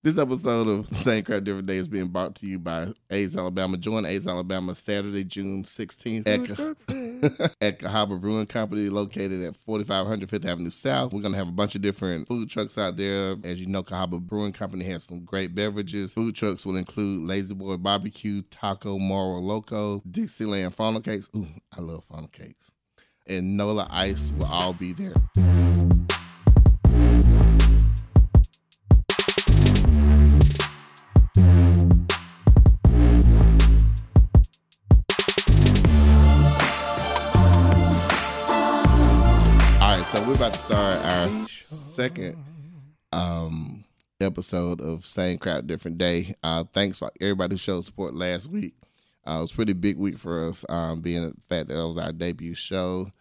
This episode of Same Crap Different Day is being brought to you by AIDS Alabama. Join AIDS Alabama Saturday, June 16th at, at Cahaba Brewing Company, located at 4500 Fifth Avenue South. We're going to have a bunch of different food trucks out there. As you know, Cahaba Brewing Company has some great beverages. Food trucks will include Lazy Boy Barbecue, Taco Moro Loco, Dixieland funnel cakes. Ooh, I love funnel cakes. And Nola Ice will all be there. Our second um episode of Same Crowd, Different Day. Uh thanks for everybody who showed support last week. Uh, it was a pretty big week for us, um, being the fact that it was our debut show.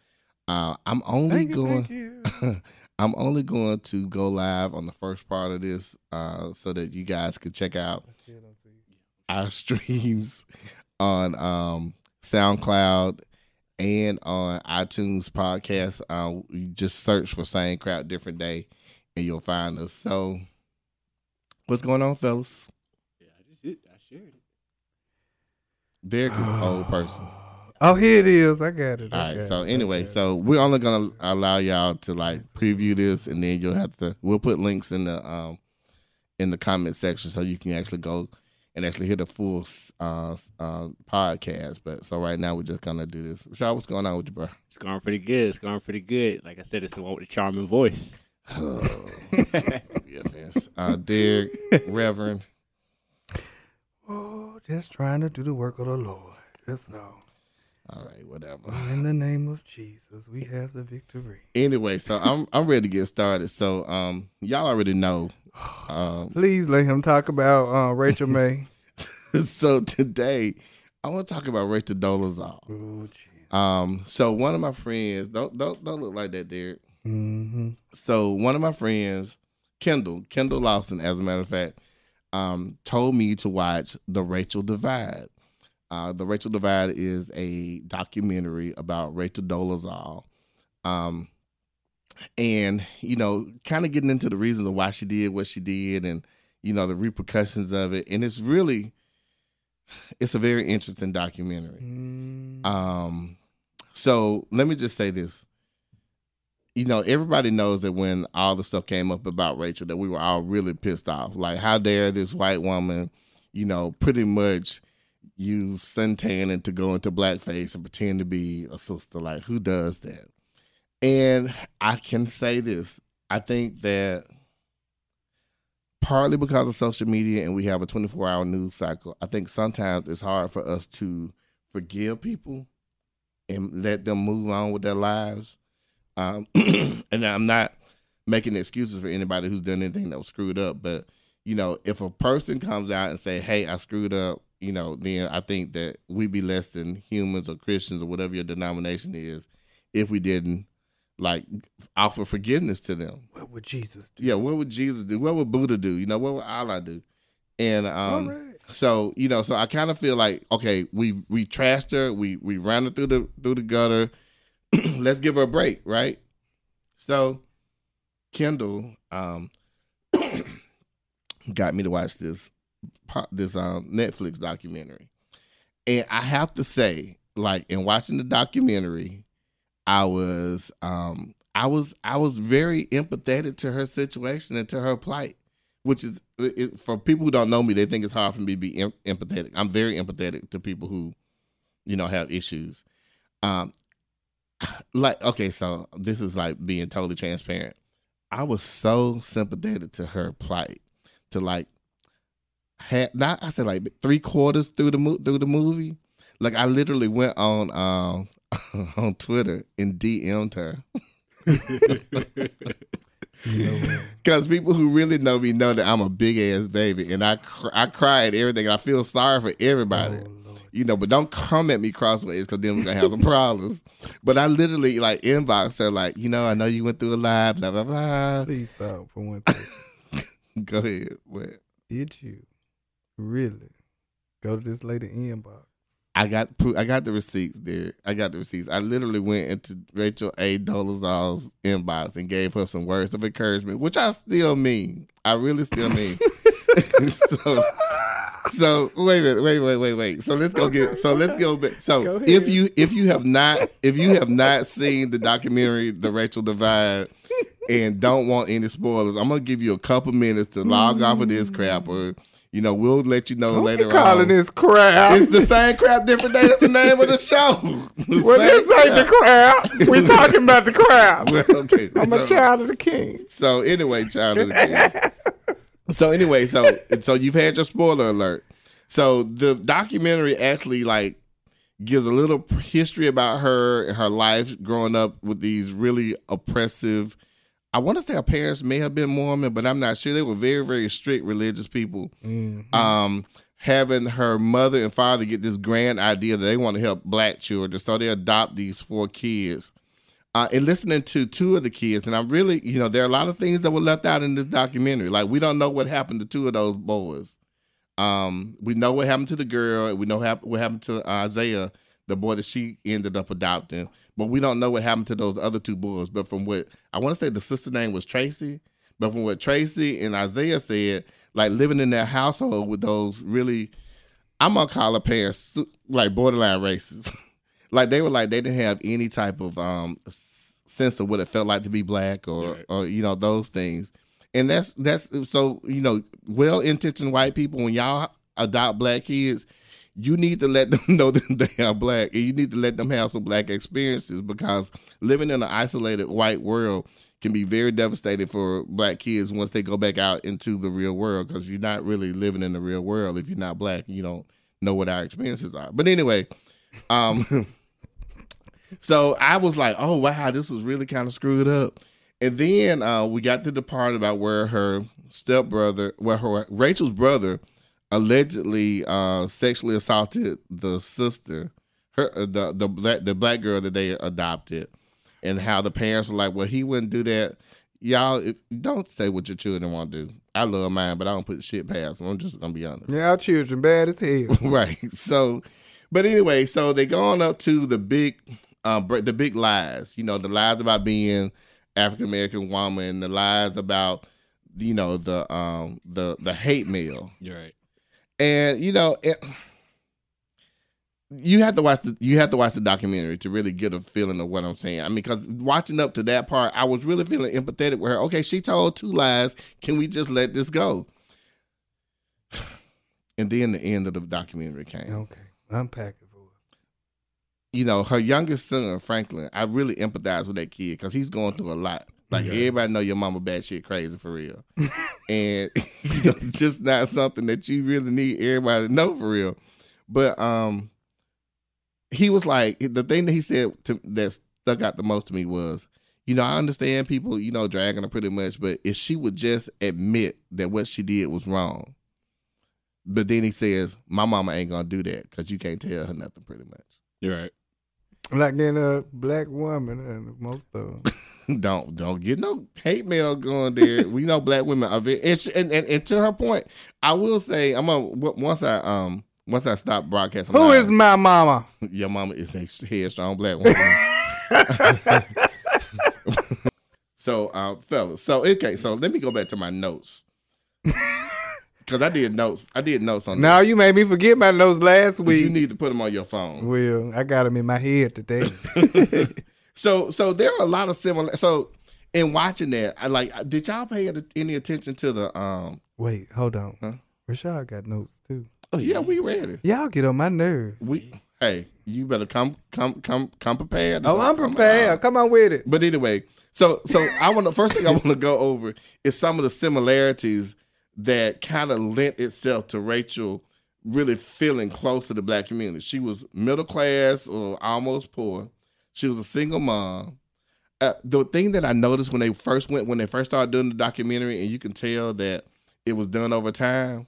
Uh, I'm only you, going. I'm only going to go live on the first part of this uh, so that you guys can check out our streams on um, SoundCloud and on iTunes podcast. Uh, you just search for Same Crowd Different Day and you'll find us. So, what's going on, fellas? Yeah, I just did. I shared it. Derek is an old person. Oh, here it is. I got it. I All right. So it, anyway, so we're only gonna allow y'all to like preview this, and then you'll have to. We'll put links in the um in the comment section so you can actually go and actually hear the full uh, uh podcast. But so right now we're just gonna do this. Rashad, what's going on with you, bro? It's going pretty good. It's going pretty good. Like I said, it's the one with the charming voice. yeah, Vince. Uh, Derek, Reverend. oh, just trying to do the work of the Lord. That's all. All right, whatever. In the name of Jesus, we have the victory. Anyway, so I'm I'm ready to get started. So um, y'all already know. Um, Please let him talk about uh, Rachel May. so today I want to talk about Rachel Dolezal. oh. Um, so one of my friends, don't don't don't look like that, Derek. Mm-hmm. So one of my friends, Kendall, Kendall Lawson, as a matter of fact, um, told me to watch The Rachel Divide. Uh, the Rachel Divide is a documentary about Rachel Dolezal. Um, and, you know, kind of getting into the reasons of why she did what she did and, you know, the repercussions of it. And it's really, it's a very interesting documentary. Mm. Um, so let me just say this. You know, everybody knows that when all the stuff came up about Rachel, that we were all really pissed off. Like, how dare this white woman, you know, pretty much use suntan and to go into blackface and pretend to be a sister? Like, who does that? And I can say this. I think that partly because of social media and we have a 24 hour news cycle, I think sometimes it's hard for us to forgive people and let them move on with their lives. Um, and I'm not making excuses for anybody who's done anything that was screwed up, but you know, if a person comes out and say, "Hey, I screwed up," you know, then I think that we'd be less than humans or Christians or whatever your denomination is if we didn't like offer forgiveness to them. What would Jesus do? Yeah, what would Jesus do? What would Buddha do? You know, what would Allah do? And um, right. so you know, so I kind of feel like okay, we we trashed her, we we ran her through the through the gutter. Let's give her a break, right? So Kendall um got me to watch this this um Netflix documentary, and I have to say, like in watching the documentary, I was um I was I was very empathetic to her situation and to her plight which is it, for people who don't know me, they think it's hard for me to be em- empathetic. I'm very empathetic to people who, you know, have issues. Um, like okay, so this is like being totally transparent. I was so sympathetic to her plight, to like, had not I said like three quarters through the mo- through the movie. Like I literally went on um on Twitter and DM'd her. Because people who really know me know that I'm a big ass baby, and I cr- I cry at everything. And I feel sorry for everybody, Oh, you know. But don't come at me crossways, because then we're gonna have some problems. But I literally like inbox her, like, you know, I know you went through a live, blah blah blah. Please stop for one thing. Go ahead. What? Did you really go to this lady inbox? I got pro- I got the receipts there. I got the receipts. I literally went into Rachel A. Dolezal's inbox and gave her some words of encouragement, which I still mean. I really still mean. so, so wait a minute, wait, wait, wait, wait. So let's go get. So let's go back. So Go if you if you have not if you have not seen the documentary The Rachel Divide and don't want any spoilers, I'm gonna give you a couple minutes to log off of this crap, or you know we'll let you know Don't later be calling on. this crap. It's the same crap, different day. That's the name of the show. The well, this ain't the crap. We talking about the crap. Well, okay, I'm a child of the king. So anyway, child of the king. so anyway, so so you've had your spoiler alert. So the documentary actually like gives a little history about her and her life growing up with these really oppressive. I want to say her parents may have been Mormon, but I'm not sure. They were very very strict religious people. Um, having her mother and father get this grand idea that they want to help black children, so they adopt these four kids uh, and listening to two of the kids, and I'm really, you know, there are a lot of things that were left out in this documentary. Like we don't know what happened to two of those boys. Um, we know what happened to the girl. and We know what happened to Isaiah, the boy that she ended up adopting. But we don't know what happened to those other two boys. But from what I want to say, the sister name was Tracy. But from what Tracy and Isaiah said, like living in that household with those really, I'm gonna call her parents like borderline racist. like they were like they didn't have any type of um sense of what it felt like to be black or Right. or you know those things and that's that's so you know well intentioned white people when y'all adopt black kids you need to let them know that they are black and you need to let them have some black experiences because living in an isolated white world can be very devastating for black kids once they go back out into the real world because you're not really living in the real world if you're not black you don't know what our experiences are but anyway um So I was like, oh wow, this was really kind of screwed up. And then uh, we got to the part about where her stepbrother, where her Rachel's brother, allegedly uh, sexually assaulted the sister, her uh, the the black the black girl that they adopted, and how the parents were like, well, he wouldn't do that. Y'all, if, don't say what your children want to do. I love mine, but I don't put shit past them. I'm just gonna be honest. Yeah, our children bad as hell. right. So, but anyway, so they going up to the big, um, the big lies. You know, the lies about being African American woman, the lies about, you know, the um the the hate mail, You're right. And you know it. You have to watch the you have to watch the documentary to really get a feeling of what I'm saying. I mean, because watching up to that part, I was really feeling empathetic with her. Okay, she told two lies. Can we just let this go? And then the end of the documentary came Okay, unpack it for us. you know, her youngest son, Franklin, I really empathize with that kid because he's going through a lot. Like Yeah. everybody know your mama bad shit crazy for real. and you know, it's just not something that you really need everybody to know for real. But um he was like the thing that he said to that stuck out the most to me was, you know, I understand people, you know, dragging her pretty much, but if she would just admit that what she did was wrong. But then he says, My mama ain't gonna do that because you can't tell her nothing pretty much. You're right. Like in a black woman, and most of them. don't don't get no hate mail going there. we know black women of it. and, she- and, and, and to her point, I will say I'm gonna once I um once I stop broadcasting. Who live, is my mama? your mama is a headstrong black woman. so uh fellas, so okay, so let me go back to my notes. Cause I did notes. I did notes on No, you made me forget my notes last week. You need to put them on your phone. well, I got them in my head today. So so there are a lot of similar. So in watching that, I like. Did y'all pay any attention to the um? Wait, hold on. Huh? Rashad got notes too. Oh Yeah, we read it. Y'all get on my nerves. We hey, you better come come come come prepared. Oh, I'm prepared. Come on with it. But anyway, so so I want to first thing I want to go over is some of the similarities that kind of lent itself to Rachel really feeling close to the black community. She was middle class or almost poor. She was a single mom. Uh, the thing that I noticed when they first went when they first started doing the documentary, and you can tell that it was done over time.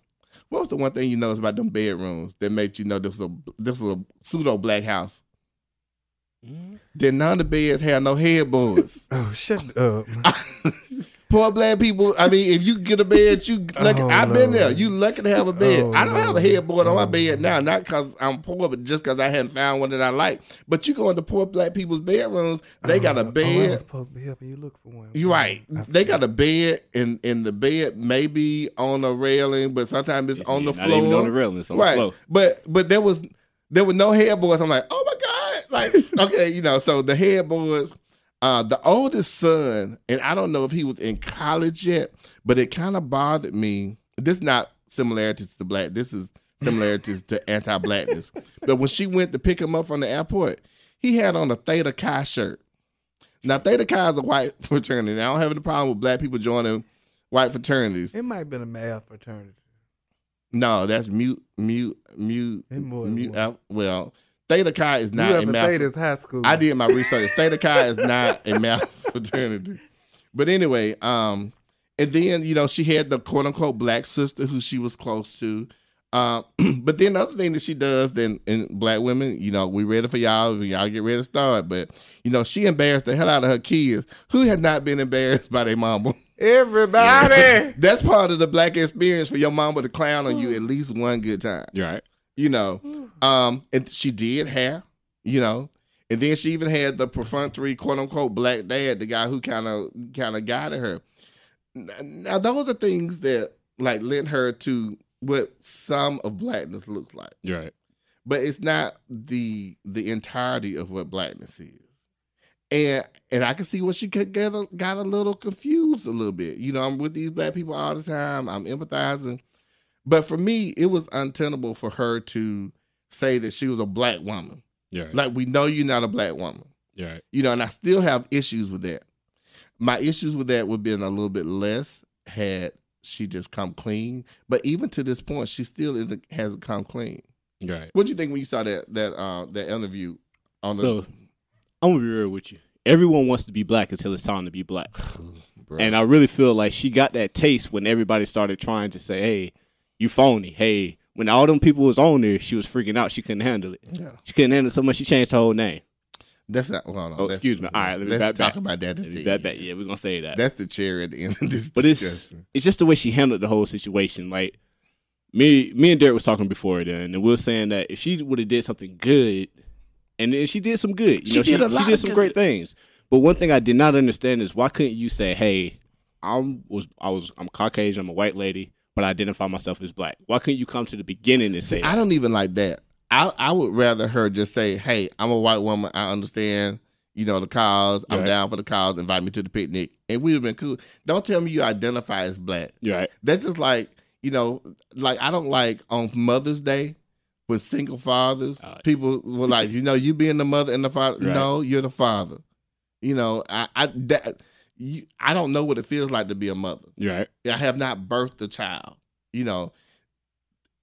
What was the one thing you noticed about them bedrooms that made you know this was a this was a pseudo black house? That none of the beds had no headboards. Oh, shut up. Poor black people. I mean, if you get a bed, you lucky. Oh, I've been there. You lucky to have a bed. Oh, I don't have a headboard on my Oh, bed now, not because I'm poor, but just because I hadn't found one that I like. But you go into poor black people's bedrooms, they oh, got Oh, a Oh, I bed. was supposed to be helping you look for one. You're right. I They got a bed, and and the bed maybe on a railing, but sometimes it's on the Not even on the floor. railing. It's on Right. the floor. But but there was there were no headboards. I'm like, oh my god, like okay, you know. So the headboards. Uh, the oldest son, and I don't know if he was in college yet, but it kind of bothered me. This is not similarities to black. This is similarities to anti-blackness. But when she went to pick him up from the airport, he had on a Theta Chi shirt. Now Theta Chi is a white fraternity. I don't have any problem with black people joining white fraternities. It might have been a male fraternity. No, that's mute, mute, mute, mute. uh, well, Theta Chi is You not a have math. say high school. I did my research. Theta Chi is not a math fraternity. But anyway, um, and then you know she had the quote unquote black sister who she was close to. Um, but then the other thing that she does, then in black women, you know, we ready for y'all. Y'all get ready to start. But you know, she embarrassed the hell out of her kids. Who had not been embarrassed by their mama? Everybody. That's part of the black experience for your mama to clown on you at least one good time You're right. you know. Um, and she did hair, you know, and then she even had the perfunctory quote unquote black dad, the guy who kind of kind of guided her. Now those are things that like lent her to what some of blackness looks like, right. but it's not the the entirety of what blackness is. And and I can see what she could get a, got a little confused a little bit. You know, I'm with these black people all the time. I'm empathizing. But for me, it was untenable for her to say that she was a black woman. Right. Like we know you're not a black woman. Right. You know, and I still have issues with that. My issues with that would have been a little bit less had she just come clean. But even to this point, she still isn't hasn't come clean. Right. What do you think when you saw that that uh that interview on the So I'm gonna be real with you. Everyone wants to be black until it's time to be black. And I really feel like she got that taste when everybody started trying to say, "Hey, you phony." Hey, when all them people was on there, she was freaking out. She couldn't handle it. yeah. She couldn't handle it so much. She changed her whole name. That's not. Well, no, Oh, excuse me. All right, let me let's back talk back. about that. At Let me the back. Yeah, we're gonna say that. That's the chair at the end of this But it's discussion. it's just the way she handled the whole situation. Like me, me and Derek was talking before then, and we were saying that if she would have did something good, and then she did some good, you She know, did she, a lot she did some good. great things. But one thing I did not understand is why couldn't you say, "Hey, I'm was I was I'm Caucasian, I'm a white lady, but I identify myself as black." Why couldn't you come to the beginning and say, See, I don't even like that. I I would rather her just say, "Hey, I'm a white woman. I understand. You know the cause. I'm Right. down for the cause. Invite me to the picnic, and we'd have been cool." Don't tell me you identify as black. "You're right"? That's just like you know, like I don't like on Mother's Day with single fathers. Uh, people were like, you know, you being the mother and the father. Right. No, you're the father. You know, I I that you, I don't know what it feels like to be a mother. Right. I have not birthed a child, you know.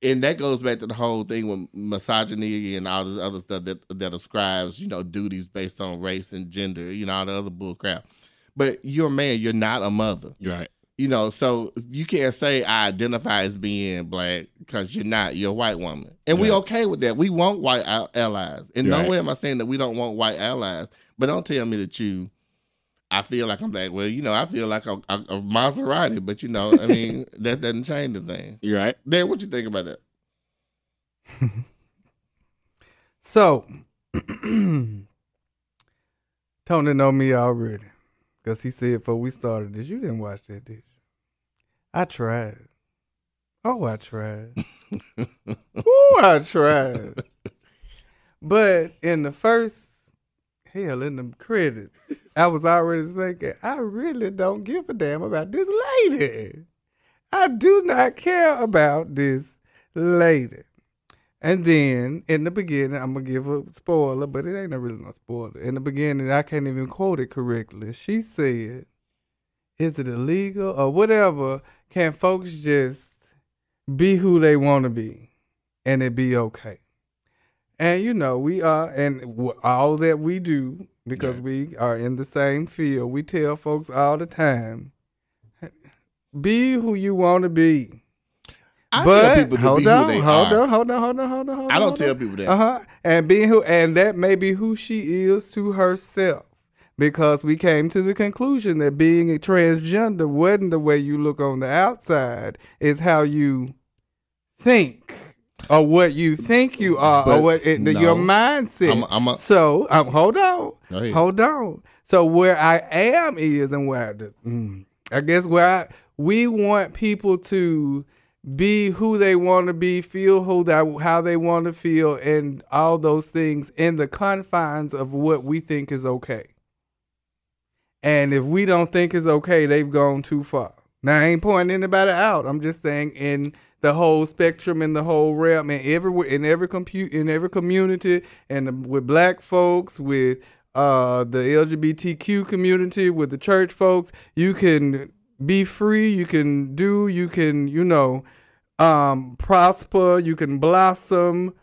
And that goes back to the whole thing with misogyny and all this other stuff that that ascribes, you know, duties based on race and gender, you know, all the other bull crap. But you're a man, you're not a mother. Right. You know, so you can't say I identify as being black because you're not. You're a white woman, and we Right. okay with that. We want white al- allies. In no Right. way am I saying that we don't want white allies. But don't tell me that you. I feel like I'm black. Well, you know, I feel like a, a, a Maserati, but you know, I mean, that doesn't change the thing. You're right. Derek, what you think about that? So, Tony know me already. Because he said before we started this, you didn't watch that, did you? I tried. Oh, I tried. Ooh, I tried. But in the first, hell, in them credits, I was already thinking, I really don't give a damn about this lady. I do not care about this lady. And then in the beginning, I'm gonna give a spoiler, but it ain't really no spoiler. In the beginning, I can't even quote it correctly. She said, "Is it illegal or whatever? Can folks just be who they want to be, and it be okay?" And you know, we are, and all that we do because Yeah. we are in the same field. We tell folks all the time, "Be who you want to be." I but tell people to hold be on, who they hold are. on, hold on, hold on, hold on, hold on. I don't tell on. people that. Uh huh. And being who, and that may be who she is to herself. because we came to the conclusion that being a transgender wasn't the way you look on the outside, it's how you think or what you think you are But or what it, no. your mindset. I'm, I'm a, so um, hold on, hold on. So where I am is, and where I, d- mm, I guess where I, we want people to be who they want to be, feel who that how they want to feel, and all those things in the confines of what we think is okay. And if we don't think it's okay, they've gone too far. Now I ain't pointing anybody out. I'm just saying in the whole spectrum in the whole realm and everywhere in every compute in every community and with black folks with uh the LGBTQ community with the church folks you can be free you can do you can you know um prosper you can blossom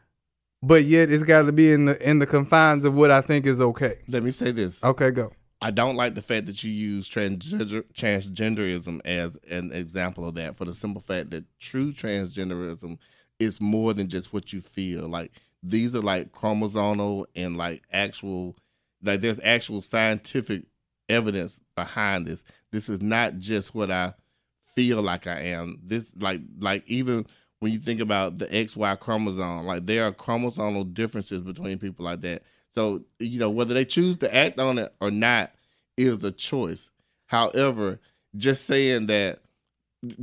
but yet it's got to be in the in the confines of what I think is okay let me say this. okay go I don't like the fact that you use transgender, transgenderism as an example of that for the simple fact that true transgenderism is more than just what you feel. Like these are like chromosomal and like actual like there's actual scientific evidence behind this. This is not just what I feel like I am. This like like even when you think about the XY chromosome, like there are chromosomal differences between people like that. So, you know, whether they choose to act on it or not is a choice. However, just saying that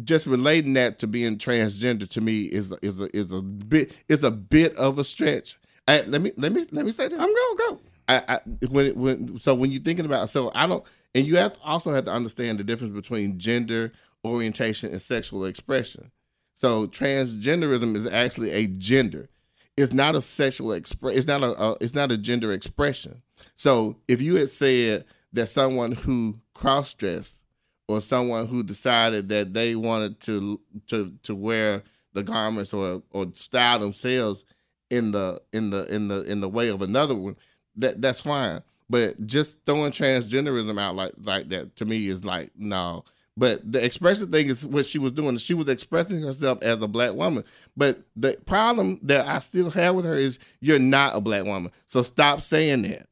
just relating that to being transgender to me is is a, is a bit is a bit of a stretch. I, let me let me let me say this. I'm gonna go I, I when when so when you're thinking about so I don't and you have also have to understand the difference between gender orientation and sexual expression. So transgenderism is actually a gender. It's not a sexual express. It's not a, a it's not a gender expression. So if you had said that someone who cross dressed or someone who decided that they wanted to to to wear the garments or or style themselves in the in the in the in the way of another one that that's fine but just throwing transgenderism out like like that to me is like no but the expression thing is what she was doing. She was expressing herself as a black woman. But the problem that i still have with her is you're not a black woman. So stop saying that.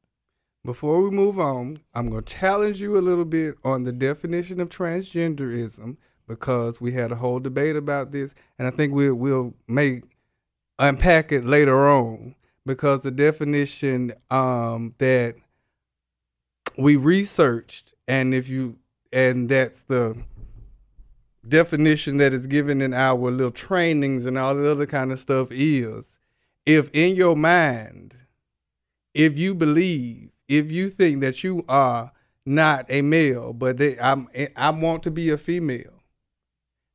Before we move on, I'm going to challenge you a little bit on the definition of transgenderism because we had a whole debate about this, and I think we'll we'll make unpack it later on because the definition um, that we researched, and if you and that's the definition that is given in our little trainings and all the other kind of stuff is if in your mind if you believe, if you think that you are not a male, but that I'm, I want to be a female,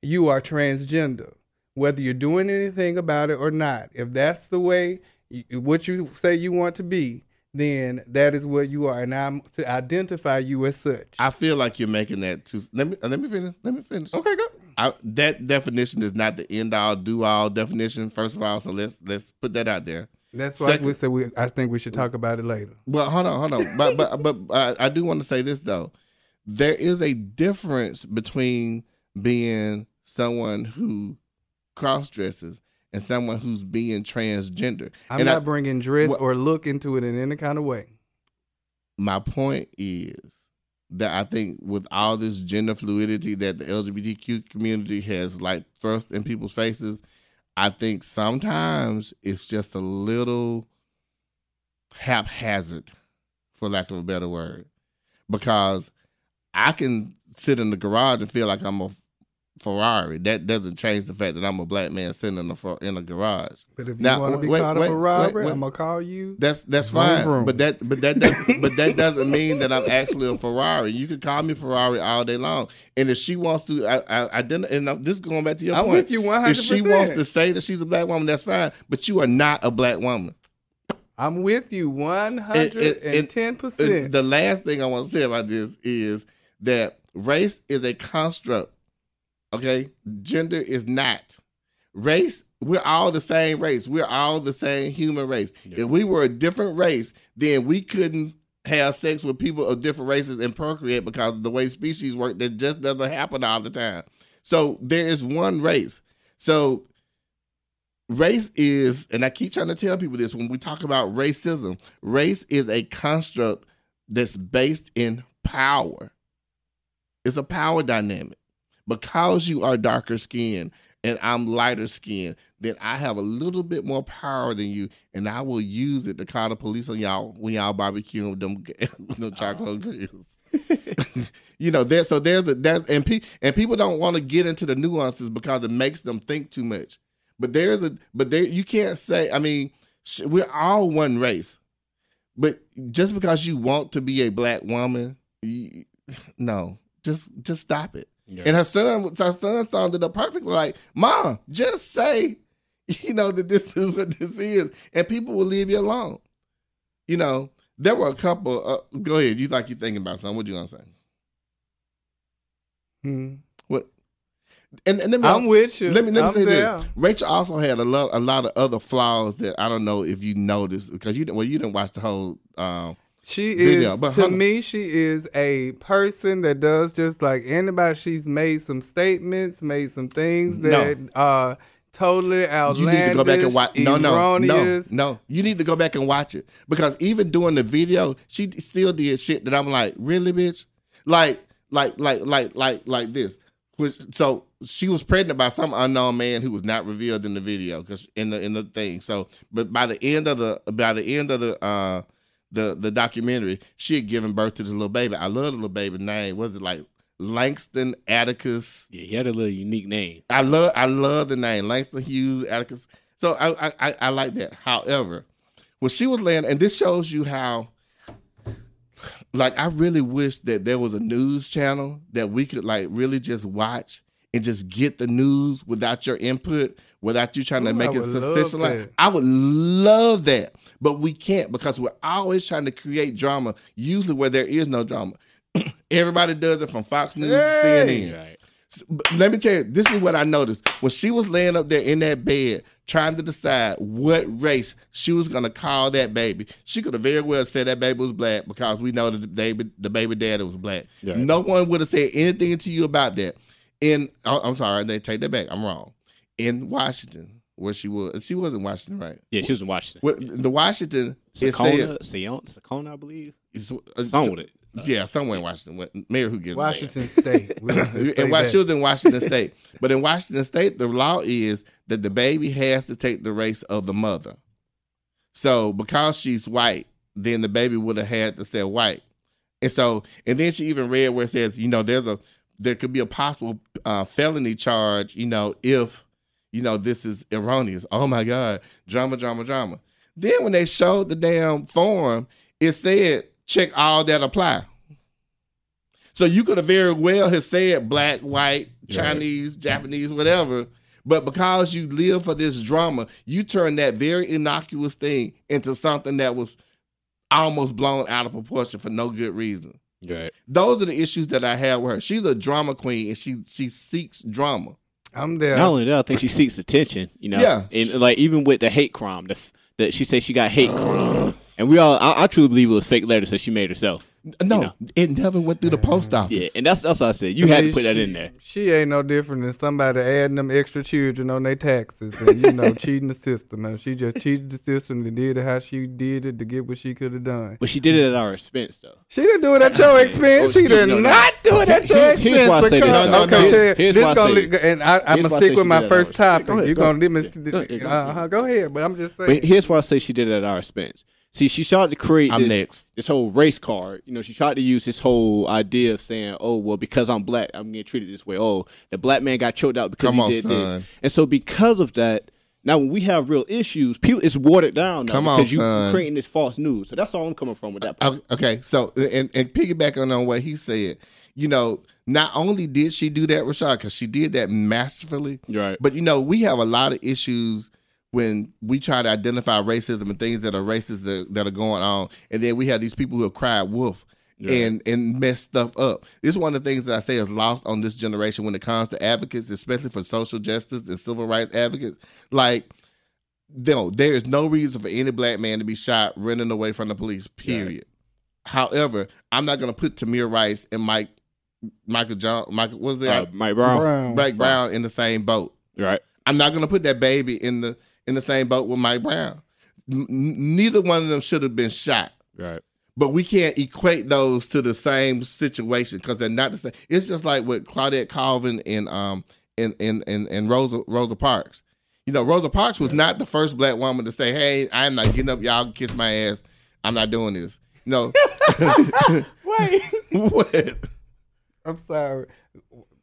you are transgender, whether you're doing anything about it or not. If that's the way, you, what you say you want to be, then that is what you are, and I'm to identify you as such. i feel like you're making that too let me let me finish let me finish okay, go. I, that definition is not the end all do all definition first of all so let's let's put that out there That's why Second- we said we. I think we should talk about it later. Well, hold on, hold on. But but but uh, I do want to say this though. There is a difference between being someone who cross dresses and someone who's being transgender. I'm and not I, bringing dress Wha- or look into it in any kind of way. my point is that I think with all this gender fluidity that the LGBTQ community has like thrust in people's faces, I think sometimes it's just a little haphazard, for lack of a better word, because I can sit in the garage and feel like I'm a Ferrari. That doesn't change the fact that I'm a black man sitting in a in a garage. But if you Now, want to be wait, caught wait, up a wait, robbery, wait. I'm gonna call you. That's that's Vroom, fine, vroom. but that but that does but that doesn't mean that I'm actually a Ferrari. You can call me Ferrari all day long, and if she wants to, I, I, identify. And I'm- this is going back to your I'm point. with you 100%. If she wants to say that she's a black woman, that's fine. But you are not a black woman. I'm with you 110 percent. the last thing I want to say about this is that race is a construct. Okay, gender is not. Race, we're all the same race. We're all the same human race. If we were a different race, then we couldn't have sex with people of different races and procreate because of the way species work. That just doesn't happen all the time. So there is one race. So race is, and I keep trying to tell people this when we talk about racism, race is a construct that's based in power. It's a power dynamic. Because you are darker skinned and I'm lighter skinned, then I have a little bit more power than you, and I will use it to call the police on y'all when y'all barbecue with them, with them oh. charcoal grills. you know, there. So there's a there's and pe- and people don't want to get into the nuances because it makes them think too much. But there's a but there you can't say. I mean, sh- we're all one race, but just because you want to be a black woman, you, no, just just stop it. Yeah. And her son, her son sounded it up perfectly. Like, Mom, just say, you know, that this is what this is, and people will leave you alone. You know, there were a couple. Uh, go ahead. You like you thinking about something? What you gonna say? Hmm. What? And, and let me, I'm with you. Let me let me I'm say there. this. Rachel also had a lot a lot of other flaws that I don't know if you noticed because you didn't- well you didn't watch the whole. Um, She video, is but to me. She is a person that does just like anybody. She's made some statements, made some things No. that are totally outlandish. you need to go back and watch. No, no, no, no. You need to go back and watch it because even during the video, she still did shit that I'm like, really, bitch. Like, like, like, like, like, like this. Which so she was pregnant by some unknown man who was not revealed in the video because in the in the thing. So, but by the end of the by the end of the uh the the documentary, she had given birth to this little baby. I love the little baby name. Was it like Langston Atticus? Yeah, he had a little unique name. I love I love the name Langston Hughes Atticus. So I I I, I like that. However, when she was laying, and this shows you how. Like I really wish that there was a news channel that we could like really just watch and just get the news without your input, without you trying to Ooh, make I it would love sensational. I would love that, but we can't because we're always trying to create drama. Usually where there is no drama, everybody does it from Fox News to CNN. Right. Let me tell you, this is what I noticed. When she was laying up there in that bed trying to decide what race she was gonna call that baby, she could have very well said that baby was black because we know that the baby the baby daddy was black. Right. No one would have said anything to you about that. And oh, I'm sorry, they take that back. I'm wrong. In Washington, where she was, she wasn't Washington, right? Yeah, she was in Washington. What, the Washington it Sakona, said Sion- Sakona, I believe. it's, uh, Something with it. yeah, somewhere in Washington. Mayor who gives. Washington State. We'll just say and why that. she was in Washington State. But in Washington State, the law is that the baby has to take the race of the mother. So because she's white, then the baby would have had to say white. And so, and then she even read where it says, you know, there's a there could be a possible uh, felony charge, you know, if you know this is erroneous. Oh my God, drama, drama, drama. Then when they showed the damn form, it said check all that apply. So you could have very well have said black, white, Chinese, Japanese, whatever. But because you live for this drama, you turn that very innocuous thing into something that was almost blown out of proportion for no good reason. Right. Those are the issues that I have with her. She's a drama queen and she she seeks drama. I'm there. Not only that, I think she seeks attention. You know, Yeah. and like even with the hate crime, the that she said she got hate crime, and we all, I, I truly believe it was fake letters that she made herself. No, know. it never went through the post office. Yeah, and that's that's what I said. You had to put that in there. She ain't no different than somebody adding them extra children on their taxes and you know cheating the system. And she just cheated the system and did it how she did it to get what she could have done. But she did it at our expense, though. She didn't do it at your expense. Oh, she did no, no. not do it at your Here's- here's expense. why I say this. because- No, no, okay, no. Ted, Here's this why I gonna say- li- and I, I'm here's gonna why I stick say with she my did it at first our expense. topic. Go ahead, You're go gonna ahead. limit. Go ahead, go ahead. Uh-huh, go ahead, but I'm just saying. But here's why I say she did it at our expense. See, she tried to create I'm this, next. this whole race card. You know, she tried to use this whole idea of saying, "Oh, well, because I'm black, I'm getting treated this way." Oh, the black man got choked out because Come he on, did son. this. And so, because of that, now when we have real issues, people it's watered down now Come on, because you son. creating this false news. So that's all I'm coming from with that. Part. O- Okay, so and, and piggybacking on what he said, you know, not only did she do that, Rashad, because she did that masterfully, Right. but you know, we have a lot of issues when we try to identify racism and things that are racist that, that are going on, and then we have these people who have cried wolf. And and mess stuff up. This is one of the things that I say is lost on this generation when it comes to advocates, especially for social justice and civil rights advocates. Like, no, there is no reason for any black man to be shot running away from the police. Period. However, I'm not going to put Tamir Rice and Mike Michael John Michael what's Uh, that Mike Brown. Brown. Mike Brown in the same boat. Right. I'm not going to put that baby in the in the same boat with Mike Brown. N- neither one of them should have been shot. Right. but we can't equate those to the same situation because they're not the same. It's just like with Claudette Colvin and um and and and, and Rosa Rosa Parks. You know, Rosa Parks was not the first black woman to say, "Hey, I'm not getting up. Y'all kiss my ass. I'm not doing this." No. Wait. what? I'm sorry.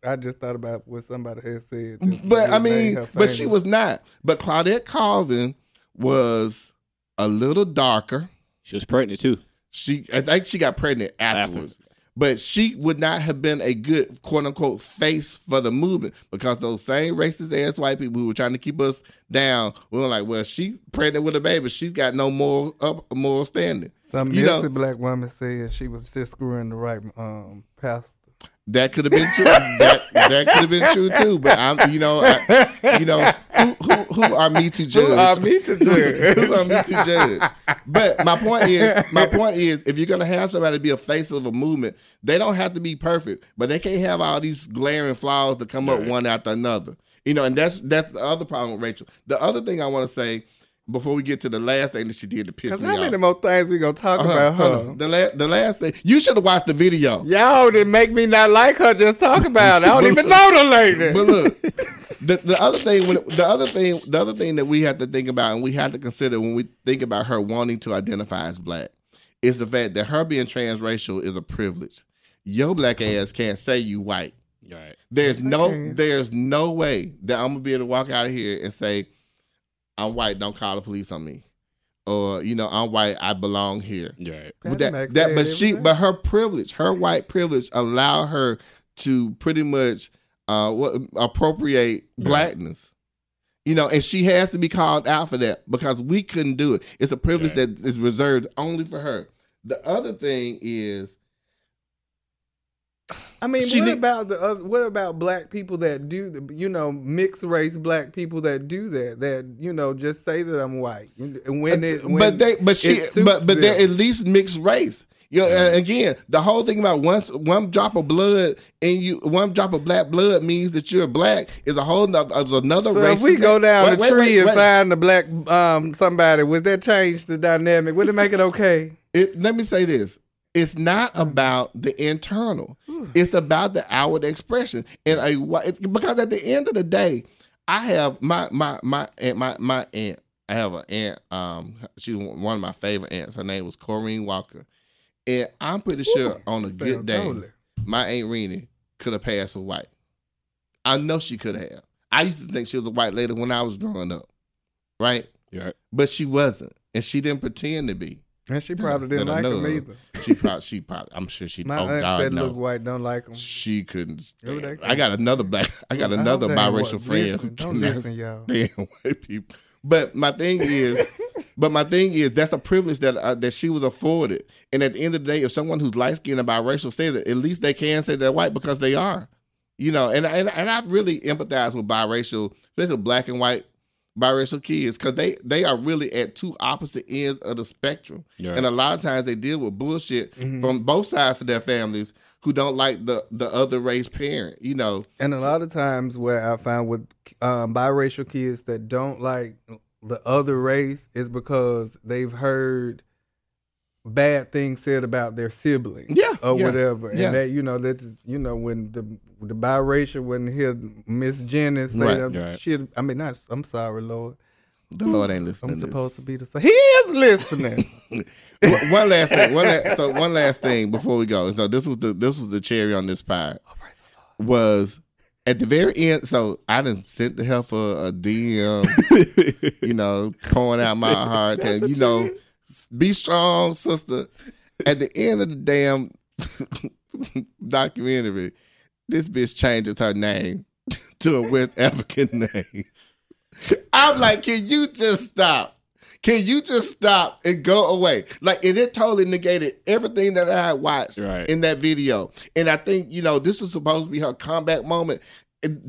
I just thought about what somebody had said. But I mean, but she was not. But Claudette Colvin was a little darker. She was pregnant too. She, I think she got pregnant afterwards. But she would not have been a good quote unquote face for the movement because those same racist ass white people who were trying to keep us down, we were like, well, she pregnant with a baby. She's got no moral up moral standing. Some you know- black woman said she was just screwing the right um pastor. That could have been true. that that could have been true too. But I'm, you know, I, you know, who, who who are me to judge? Who are me to judge? Who are me to judge? But my point is, my point is, if you're gonna have somebody be a face of a movement, they don't have to be perfect, but they can't have all these glaring flaws to come up Right. one after another. You know, and that's that's the other problem with Rachel. The other thing I want to say before we get to the last thing that she did to piss Cause me how off. many more things we gonna talk Uh-huh, about hold her? on. The la- the last thing you should have watched the video. Y'all didn't make me not like her. Just talk about it. I don't even know the lady. But look, the the other thing when the other thing the other thing that we have to think about and we have to consider when we think about her wanting to identify as black is the fact that her being transracial is a privilege. Your black ass can't say you white. Right. There's no Okay. there's no way that I'm gonna be able to walk out of here and say I'm white. Don't call the police on me, or you know I'm white. I belong here. Right. But Patty that, that but she but her privilege, her white privilege allow her to pretty much uh what appropriate blackness. You know, and she has to be called out for that because we couldn't do it. It's a privilege Right. that is reserved only for her. The other thing is I mean, She what did- about the other, what about black people that do the you know mixed race black people that do that that you know just say that I'm white when it when but they but she but but they're at least mixed race. You know, again, the whole thing about once one drop of blood and you one drop of black blood means that you're black is a whole nother is another So race. if we go down Wait, the wait, tree wait, and find the black um somebody, would that change the dynamic? Would it make it okay? it, let me say this it's not about the internal. It's about the outward expression. And a because at the end of the day i have my my my aunt my my aunt i have an aunt um she's one of my favorite aunts. Her name was Corrine walker. And i'm pretty sure on a good day my aunt Renee could have passed for white. I know she could have i used to think she was a white lady when i was growing up right? Right. but she wasn't and she didn't pretend to be And she probably didn't like him either. She probably, she probably, I'm sure she. My oh aunt God, said no. look white, don't like him. She couldn't. Stand. I got another black. I got another biracial what- friend listen, Don't listen, y'all. stand white people. But my thing is, but my thing is, that's a privilege that uh, that she was afforded. And at the end of the day, if someone who's light skinned and biracial says it, at least they can say they're white because they are. You know, and and and I really empathize with biracial, especially black and white biracial kids, because they they are really at two opposite ends of the spectrum. Right. And a lot of times they deal with bullshit Mm-hmm. from both sides of their families who don't like the the other race parent. You know, And a lot of times where I find with um, biracial kids that don't like the other race is because they've heard bad things said about their sibling. Yeah, Or yeah, whatever. yeah. And that you know, that you know, when the the biracial when hear Miss Jenny say Right, right. shit I mean not I'm sorry, Lord. the Lord ain't listening. I'm to supposed to be the same. He is listening. one last thing. One last, so one last thing before we go. So this was the this was the cherry on this pie. Oh, was at the very end. So I didn't send the her for a DM. you know, pouring out my heart, telling you know, be strong, sister. At the end of the damn documentary, this bitch changes her name to a West African name. I'm like, can you just stop? Can you just stop and go away? Like, and it totally negated everything that I watched Right. in that video. And I think, you know, this was supposed to be her comeback moment.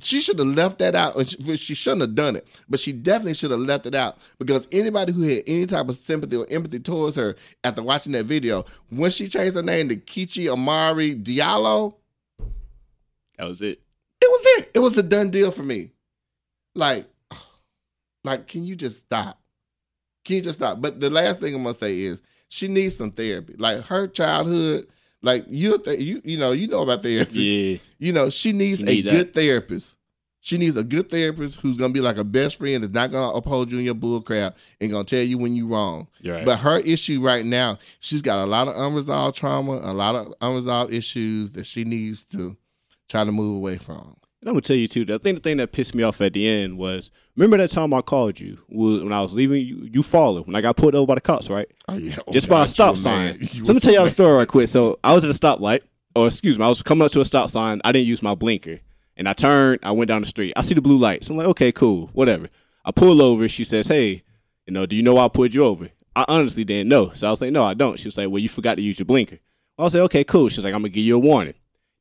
She should have left that out. she shouldn't have done it, but she definitely should have left it out because anybody who had any type of sympathy or empathy towards her after watching that video, when she changed her name to Nkechi Amare Diallo, That was it. it was it. It was the done deal for me. Like, like, can you just stop? Can you just stop? But the last thing I'm gonna say is She needs some therapy. Like her childhood, like you, th- you, you know, you know about therapy. Yeah. You know, she needs She a need that. good therapist. She needs a good therapist who's gonna be like a best friend that's not gonna uphold you in your bull crap and gonna tell you when you're wrong. Right. But her issue right now, she's got a lot of unresolved trauma, a lot of unresolved issues that she needs to try to move away from. And I'm gonna tell you too. The thing, the thing that pissed me off at the end was, remember that time I called you when I was leaving you, you falling when I got pulled over by the cops, right? Oh yeah, Oh, Just by a stop sign. So let me tell y'all the story right quick. So I was at a stoplight, or excuse me, I was coming up to a stop sign. I didn't use my blinker, and I turned. I went down the street. I see the blue lights. I'm like, okay, cool, whatever. I pull over. She says, hey, you know, do you know why I pulled you over? I honestly didn't know. So I was like, no, I don't. She was like, well, you forgot to use your blinker. I was like, okay, cool. She's like, I'm gonna give you a warning.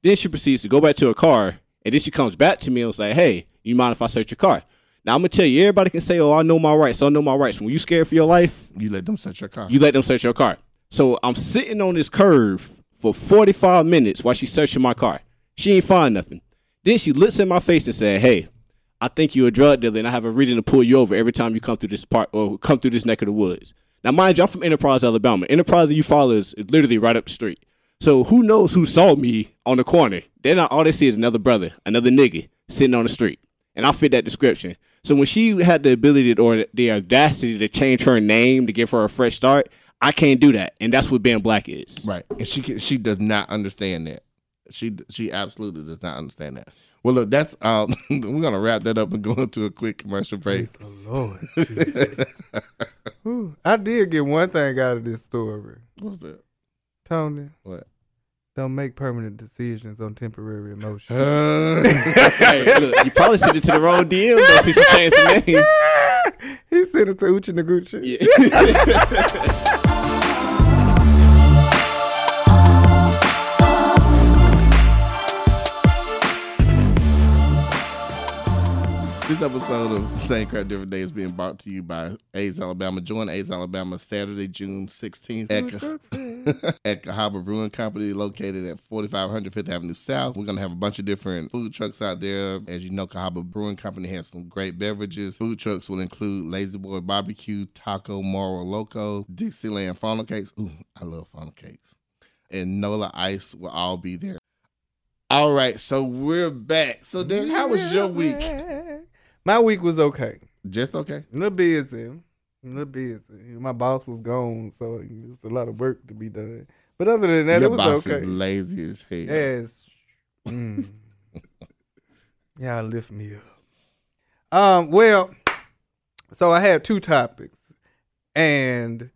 Then she proceeds to go back to her car, and then she comes back to me and was like, hey, you mind if I search your car? Now I'm gonna tell you, everybody can say, oh, I know my rights. I know my rights. When you scared for your life, You let them search your car. you let them search your car. So I'm sitting on this curve for 45 minutes while she's searching my car. She ain't find nothing. Then she looks in my face and said, "Hey, I think you're a drug dealer, and I have a reason to pull you over every time you come through this part or come through this neck of the woods." Now, mind you, I'm from Enterprise, Alabama. Enterprise that you follow is is literally right up the street. So who knows who saw me on the corner? They're not all they see is another brother, another nigga sitting on the street, and I fit that description. So when she had the ability to, or the audacity to change her name to give her a fresh start, I can't do that, and that's what being black is. Right, and she can, she does not understand that. She she absolutely does not understand that. Well, look, that's um, we're gonna wrap that up and go into a quick commercial break. Praise the Lord. Jesus. I did get one thing out of this story. What's that? Tony, What? don't make permanent decisions on temporary emotions. Uh, hey, look, you probably sent it to the wrong DM though, since you changed the name. he sent it to Uchi Noguchi. Yeah. This episode of Same Crap Different Day is being brought to you by AIDS Alabama. Join AIDS Alabama Saturday, June 16th at, at Cahaba Brewing Company, located at 4500 Fifth Avenue South. We're going to have a bunch of different food trucks out there. As you know, Cahaba Brewing Company has some great beverages. Food trucks will include Lazy Boy Barbecue, Taco Moro Loco, Dixieland funnel cakes. Ooh, I love funnel cakes. And Nola Ice will all be there. All right, so we're back. So, Derek, how was your week? My week was okay. Just okay. A little busy. A little busy. My boss was gone, so it was a lot of work to be done. But other than that, Your it was boss okay. is lazy as hell. Yes. Mm. Y'all lift me up. Um, well, so I had two topics. And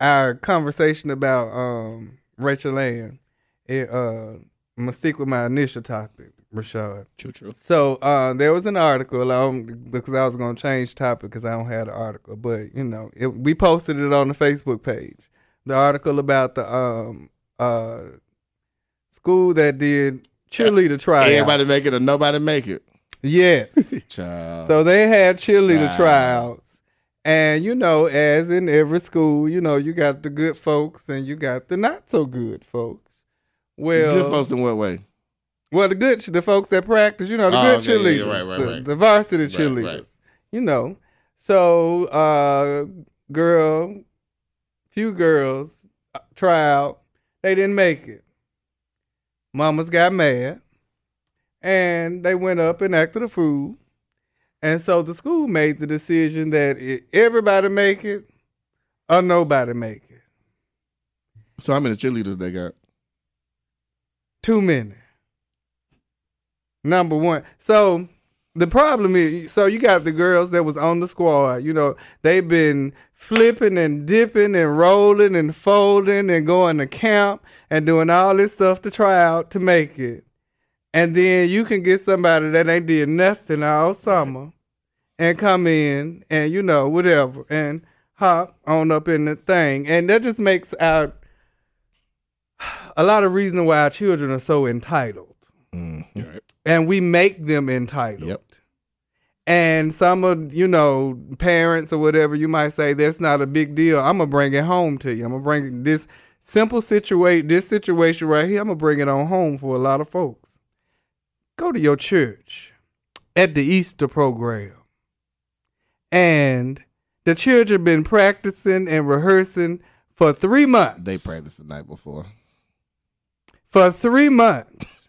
our conversation about um Rachel Ann, it uh I'm gonna stick with my initial topic, Rashad. True, true. So uh, there was an article um, because I was gonna change topic because I don't have the article, but you know it, we posted it on the Facebook page. The article about the um uh school that did cheerleader tryout. Everybody make it or nobody make it. yes. Child. so they had cheerleader Child. tryouts, and you know, as in every school, you know, you got the good folks and you got the not so good folks. Well, Good folks in what way? Well, the good, the folks that practice, you know, the Oh, good okay, cheerleaders, yeah, right, right, the, right. the varsity Right, cheerleaders, right. you know. So, uh, girl, few girls uh, try out, they didn't make it. Mamas got mad, and they went up and acted a fool. And so the school made the decision that it, everybody make it or nobody make it. So how many cheerleaders they got? Too many. Number one. So the problem is, so you got the girls that was on the squad. You know, they've been flipping and dipping and rolling and folding and going to camp and doing all this stuff to try out to make it. And then you can get somebody that ain't did nothing all summer and come in and you know whatever and hop on up in the thing, and that just makes our a lot of reason why our children are so entitled Mm. Right. And we make them entitled. Yep. And some of you know parents or whatever you might say that's not a big deal. I'm gonna bring it home to you. I'm gonna bring this simple situation, this situation right here. I'm gonna bring it on home for a lot of folks. Go to your church at the Easter program, and the children been practicing and rehearsing for three months. They practiced the night before. For three months.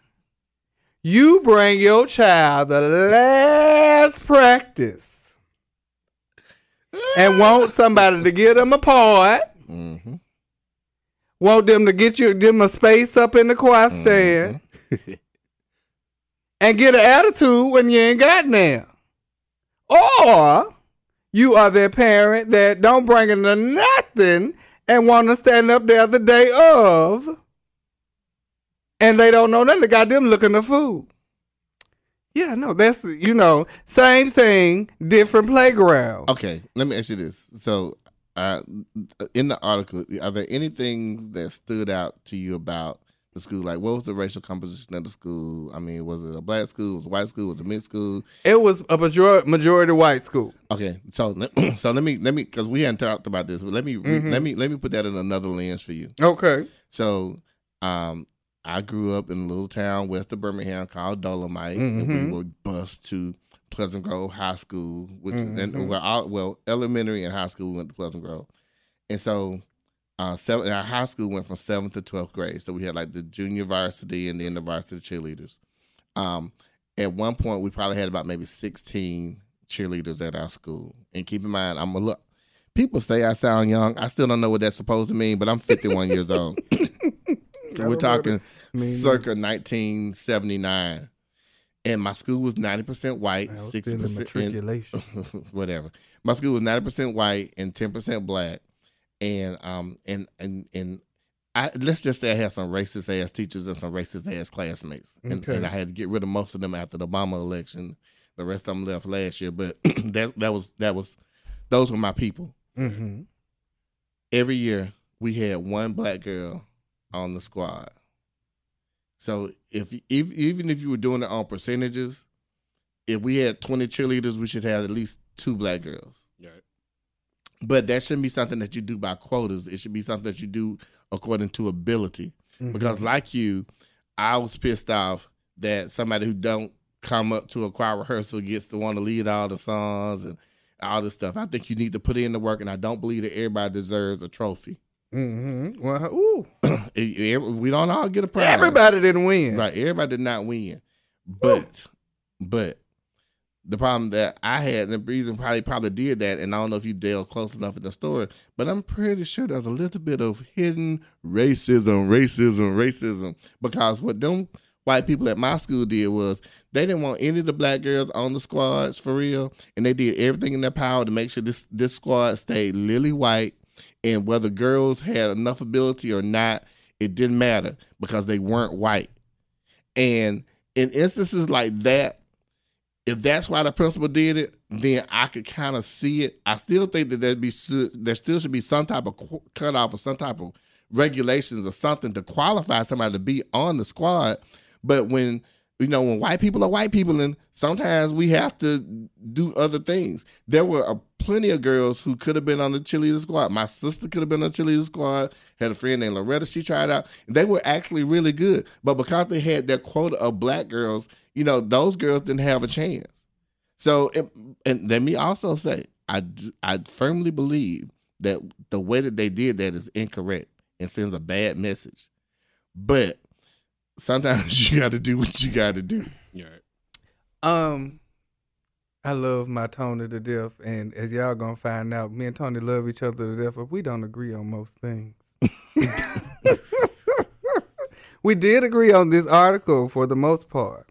You bring your child the last practice and want somebody to get them a part. Mm-hmm. Want them to get you them a space up in the choir stand and get an attitude when you ain't got none. Or you are their parent that don't bring them to nothing and want to stand up there the day of and they don't know nothing. They got them looking the food. Yeah, no, that's you know, same thing, different playground. Okay, let me ask you this. So, uh, in the article, are there any things that stood out to you about the school? Like, what was the racial composition of the school? I mean, was it a black school? Was it a white school? Was it a mixed school? It was a majority majority white school. Okay, so so let me let me because we hadn't talked about this, but let me re- let me let me put that in another lens for you. Okay. So, um, I grew up in a little town west of Birmingham called Dolomite, and Mhm. we were bused to Pleasant Grove High School, which Mhm. and well, all, well, elementary and high school we went to Pleasant Grove, and so. Uh, seven, our high school went from seventh to twelfth grade, so we had like the junior varsity and then the varsity cheerleaders. Um, at one point, we probably had about maybe sixteen cheerleaders at our school. And keep in mind, I'm a look. People say I sound young. I still don't know what that's supposed to mean, but I'm 51 years old. We're talking circa 1979. And my school was 90% white, I was still in 60% matriculation. whatever. My school was 90% white and 10% black. And um and and and I let's just say I had some racist ass teachers and some racist ass classmates. And, Okay. and I had to get rid of most of them after the Obama election. The rest of them left last year, but that that was that was those were my people hmm every year we had one black girl on the squad. So if, if even if you were doing it on percentages, if we had twenty cheerleaders, we should have at least two black girls. Right. But that shouldn't be something that you do by quotas. It should be something that you do according to ability. Mm-hmm. Because like you, I was pissed off that somebody who don't come up to a choir rehearsal gets to want to lead all the songs and all this stuff. I think you need to put in the work, and I don't believe that everybody deserves a trophy. Hmm Well, ooh, we don't all get a prize. everybody didn't win. right? Everybody did not win, but but the problem that I had, and the reason probably probably did that, and I don't know if you delve close enough in the story, but I'm pretty sure there's a little bit of hidden racism, racism, racism, because what them white people at my school did was they didn't want any of the black girls on the squads for real, and they did everything in their power to make sure this this squad stayed lily white, and whether girls had enough ability or not, it didn't matter because they weren't white. And in instances like that, if that's why the principal did it, then I could kind of see it. I still think that there'd be there still should be some type of cutoff or some type of regulations or something to qualify somebody to be on the squad. But when you know when white people are white people, and sometimes we have to do other things. There were uh, plenty of girls who could have been on the cheerleader squad. My sister could have been on the cheerleader squad. Had a friend named Loretta. She tried out. They were actually really good, but because they had their quota of black girls, you know, those girls didn't have a chance. So, and, and let me also say, I I firmly believe that the way that they did that is incorrect and sends a bad message. But sometimes you got to do what you got to do. Yeah. right. Um, I love my Tony to death, and as y'all gonna find out, me and Tony love each other to death, but we don't agree on most things. we did agree on this article for the most part,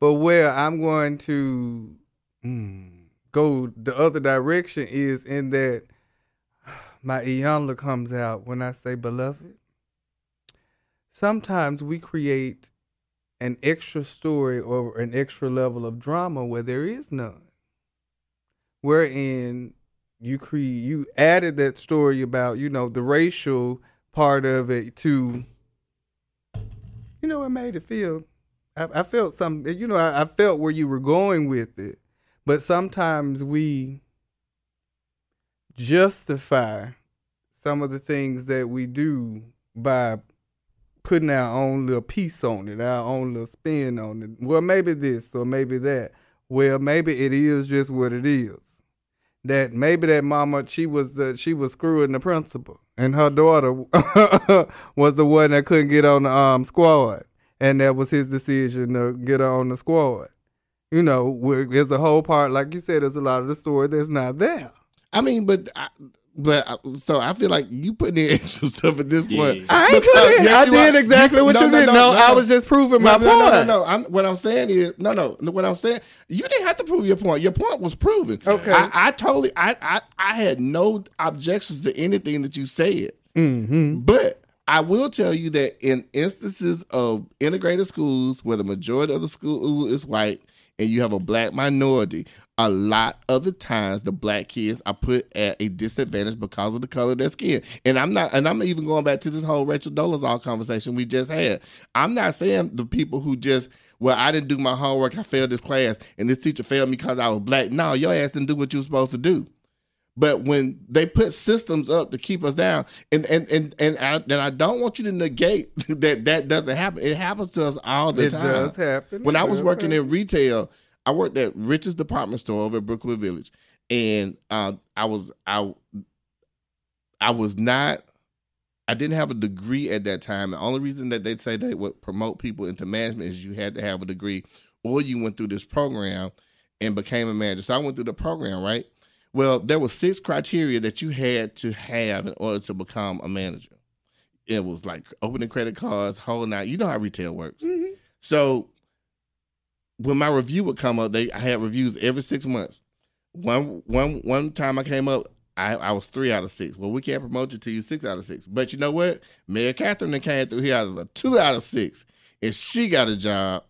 but where I'm going to mm, go the other direction is in that my Iyanla comes out when I say beloved. Sometimes we create an extra story or an extra level of drama where there is none. Wherein you create you added that story about, you know, the racial part of it to you know, it made it feel I, I felt some you know, I, I felt where you were going with it. But sometimes we justify some of the things that we do by putting our own little piece on it, our own little spin on it. Well, maybe this or maybe that. Well, maybe it is just what it is. That maybe that mama she was the she was screwing the principal, and her daughter was the one that couldn't get on the um squad, and that was his decision to get her on the squad. You know, there's a whole part, like you said, there's a lot of the story that's not there. I mean, but I, but so I feel like you putting in extra stuff at this point. Yeah. I ain't Because- put in. yes, I did are. exactly You- what no, you no, did. no, No, no, I no. was just proving No, my no, no, no, no. I'm, what I'm saying is, no, no. no, What I'm saying, you didn't have to prove your point. Your point was proven. Okay. I, I totally, I, I, I had no objections to anything that you said. Mm-hmm. But I will tell you that in instances of integrated schools where the majority of the school is white and you have a black minority, a lot of the times the black kids are put at a disadvantage because of the color of their skin. And I'm not and I'm even going back to this whole Rachel Dolezal conversation we just had. I'm not saying the people who just well, I didn't do my homework, I failed this class, and this teacher failed me because I was black. No, your ass didn't do what you were supposed to do. But when they put systems up to keep us down, and and and and I, and I don't want you to negate that that doesn't happen. It happens to us all the It time. It does happen. When It I was working happen. in retail, I worked at Rich's department store over at Brookwood Village, and uh, I was I I was not. I didn't have a degree at that time. The only reason that they'd say they would promote people into management is you had to have a degree, or you went through this program and became a manager. So I went through the program, right? Well, there were six criteria that you had to have in order to become a manager. It was like opening credit cards, holding out. You know how retail works. Mm-hmm. So when my review would come up, they I had reviews every six months. One one one time I came up, I, I was three out of six. Well, we can't promote you to you six out of six. But you know what? Mary Catherine came through here as a two out of six, and she got a job.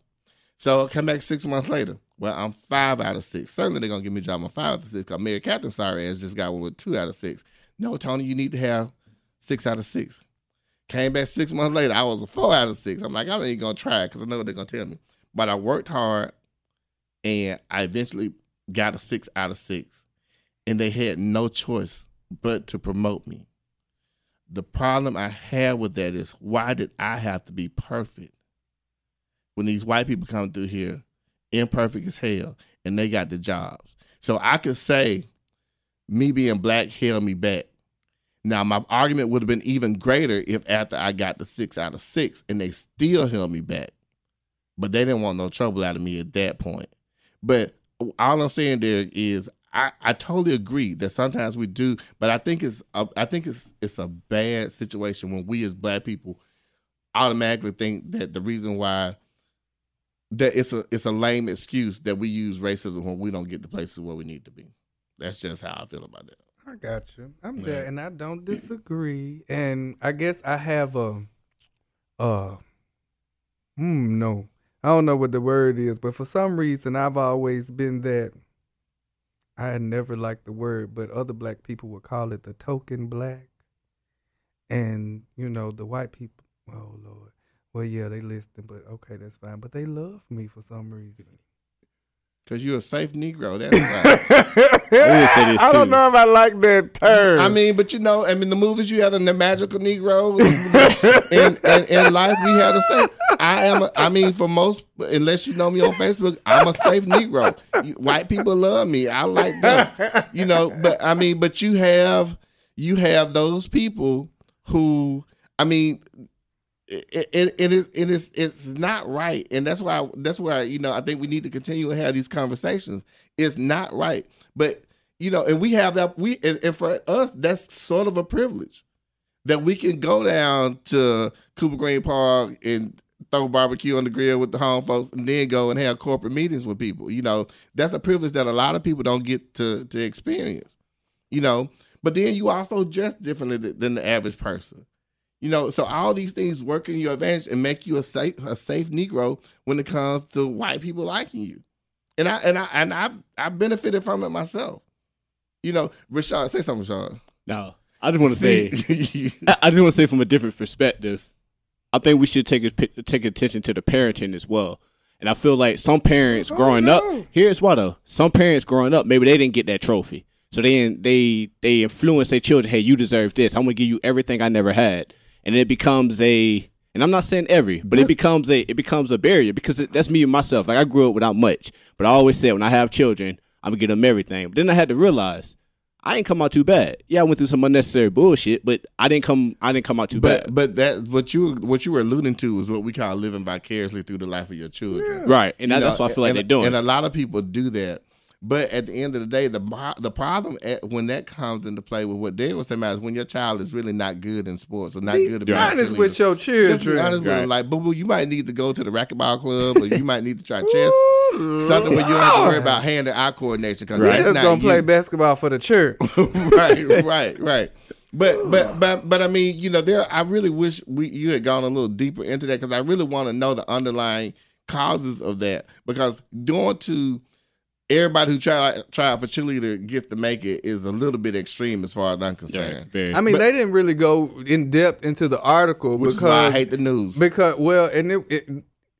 So I come back six months later. Well, I'm five out of six. Certainly they're gonna give me a job on five out of six because Mary Catherine sorry ass just got one with two out of six. No, Tony, you need to have six out of six. Came back six months later, I was a four out of six. I'm like, not even gonna try because I know what they're gonna tell me. But I worked hard and I eventually got a six out of six. And they had no choice but to promote me. The problem I had with that is why did I have to be perfect? When these white people come through here, imperfect as hell, and they got the jobs. So I could say me being black held me back. Now my argument would have been even greater if after I got the six out of six and they still held me back. But they didn't want no trouble out of me at that point. But all I'm saying there is I, I totally agree that sometimes we do, but I think it's a, I think it's it's a bad situation when we as black people automatically think that the reason why that it's a it's a lame excuse that we use racism when we don't get the places where we need to be. That's just how I feel about that. I got you. I'm Yeah. there, and I don't disagree. And I guess I have a, uh, hmm, no, I don't know what the word is, but for some reason, I've always been that. I had never liked the word, but other black people would call it the token black, and you know the white people. Oh Lord, well yeah, they listen, but okay, that's fine. But they love me for some reason. Cause you're a safe Negro. That's why. would I don't know if I like that term. I mean, but you know, I mean, the movies you had in the magical Negro, in, in, in life we had the same. I am. A, I mean, for most, unless you know me on Facebook, I'm a safe Negro. White people love me. I like them. You know, but I mean, but you have you have those people who, I mean, it, it, it is it is it's not right, and that's why that's why you know I think we need to continue to have these conversations. It's not right, but you know, and we have that we and, and for us that's sort of a privilege that we can go down to Cooper Green Park and throw barbecue on the grill with the home folks, and then go and have corporate meetings with people. You know, that's a privilege that a lot of people don't get to to experience. You know, but then you also dress differently than the average person. You know, so all these things work in your advantage and make you a safe a safe Negro when it comes to white people liking you. And I and I and I've I benefited from it myself. You know, Rashad, say something, Rashad. No, I just want to say, I just want to say from a different perspective. I think we should take a, take attention to the parenting as well. And I feel like some parents Oh, growing no. up, here's why though. Some parents growing up, maybe they didn't get that trophy, so they they they influence their children. Hey, you deserve this. I'm gonna give you everything I never had, and it becomes a. And I'm not saying every, but it becomes a it becomes a barrier because it, that's me and myself. Like I grew up without much, but I always said when I have children, I'm gonna give them everything. But then I had to realize I didn't come out too bad. Yeah, I went through some unnecessary bullshit, but I didn't come. I didn't come out too But bad. but that what you what you were alluding to is what we call living vicariously through the life of your children. Right, and that, know, that's what I feel like and, they're doing. And a lot of people do that. But at the end of the day, the the problem at, when that comes into play with what Dale was saying about is when your child is really not good in sports or not Be good a honest with your Just be children. honest with them. Like, boo boo, you might need to go to the racquetball club, or you might need to try chess. Something where you don't have to worry about hand and eye coordination because Right. that's Just not gonna play basketball for the church. right, right, right. But but but but I mean, you know, there. I really wish we you had gone a little deeper into that because I really want to know the underlying causes of that. Because going to everybody who try try out for cheerleader gets to make it is a little bit extreme as far as I'm concerned. very. I mean, But- they didn't really go in depth into the article Which is why I hate the news. because well, and it, it,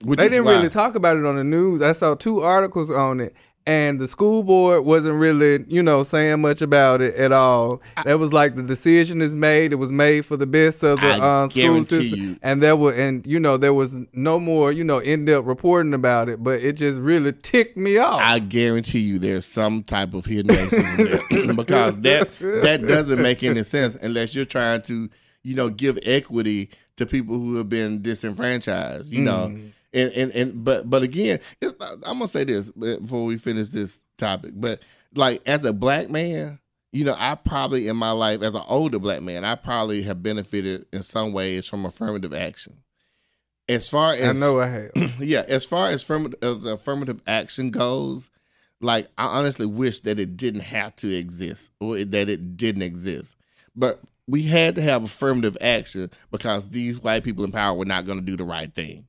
Which they didn't why. really talk about it on the news. I saw two articles on it, and the school board wasn't really, you know, saying much about it at all. that was like the decision is made. It was made for the best of the I uh, school system, you. and there were, and you know, there was no more, you know, in depth reporting about it. But it just really ticked me off. I guarantee you there's some type of hidden racism there because that that doesn't make any sense unless you're trying to you know give equity to people who have been disenfranchised you know and, and and but but again it's not, I'm gonna say this uh, before we finish this topic but like as a black man you know I probably in my life as an older black man I probably have benefited in some ways from affirmative action as far as I know I have. yeah, as far as affirmative, as affirmative action goes, like I honestly wish that it didn't have to exist or that it didn't exist. But we had to have affirmative action because these white people in power were not going to do the right thing.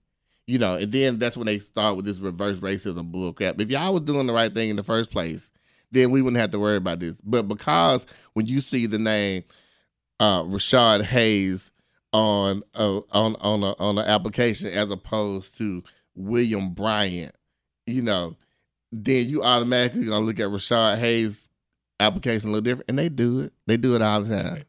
You know, and then that's when they start with this reverse racism bullcrap. If y'all was doing the right thing in the first place, then we wouldn't have to worry about this. But because when you see the name uh, Rashad Hayes on a, on on a, on an application as opposed to William Bryant, you know, then you automatically gonna look at Rashad Hayes' application a little different, and they do it. They do it all the time.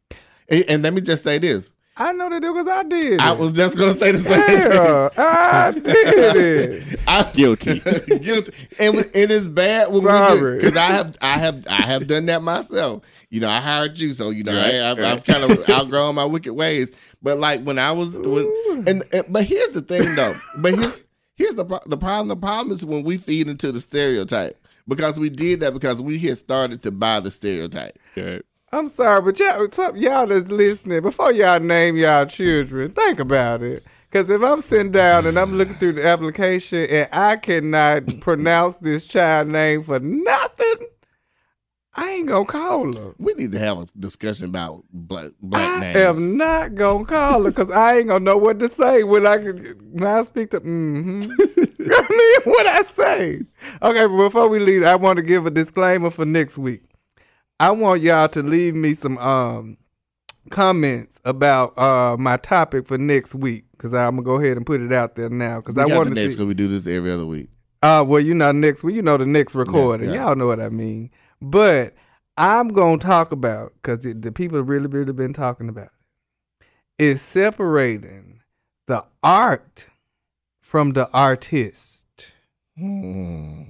And, and let me just say this: I know they do because I did. It. I was just gonna say the same thing. I did it. I'm Guilty. guilty, and it is bad when Sorry. we because I have, I have, I have done that myself. You know, I hired you, so you know, Right, I, I've, right. I've kind of outgrown my wicked ways. But like when I was, when, and, and but here's the thing though. But here's here's the the problem. The problem is when we feed into the stereotype because we did that because we had started to buy the stereotype. Yeah. I'm sorry, but y'all, y'all that's listening, before y'all name y'all children, think about it. Because if I'm sitting down and I'm looking through the application and I cannot pronounce this child name for nothing, I ain't gonna call her. We need to have a discussion about black black I names. am not gonna call her because I ain't gonna know what to say when I can when I speak to. Mm-hmm. I mean, what I say. Okay, but before we leave, I want to give a disclaimer for next week. I want y'all to leave me some um comments about uh my topic for next week because I'm gonna go ahead and put it out there now because I want to next see. we do this every other week. Uh, well, you know next week. You know the next recording. yeah. Y'all know what I mean. But I'm gonna talk about because the people really, really been talking about it. Is separating the art from the artist. Hmm.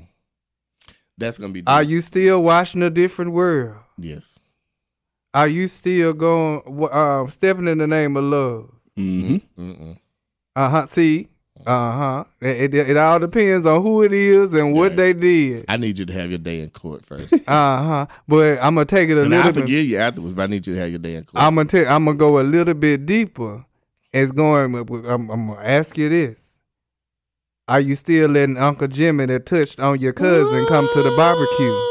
That's gonna be. Are you still watching a different world? Yes. Are you still going uh, stepping in the name of love? Mm-hmm. Uh huh. See. Uh huh. It, it, it all depends on who it is and what Right. they did. I need you to have your day in court first. Uh huh. But I'm gonna take it a little. and I little bit. forgive you afterwards, but I need you to have your day in court. I'm gonna tell. I'm gonna go a little bit deeper. It's going. I'm, I'm gonna ask you this: Are you still letting Uncle Jimmy that touched on your cousin come to the barbecue?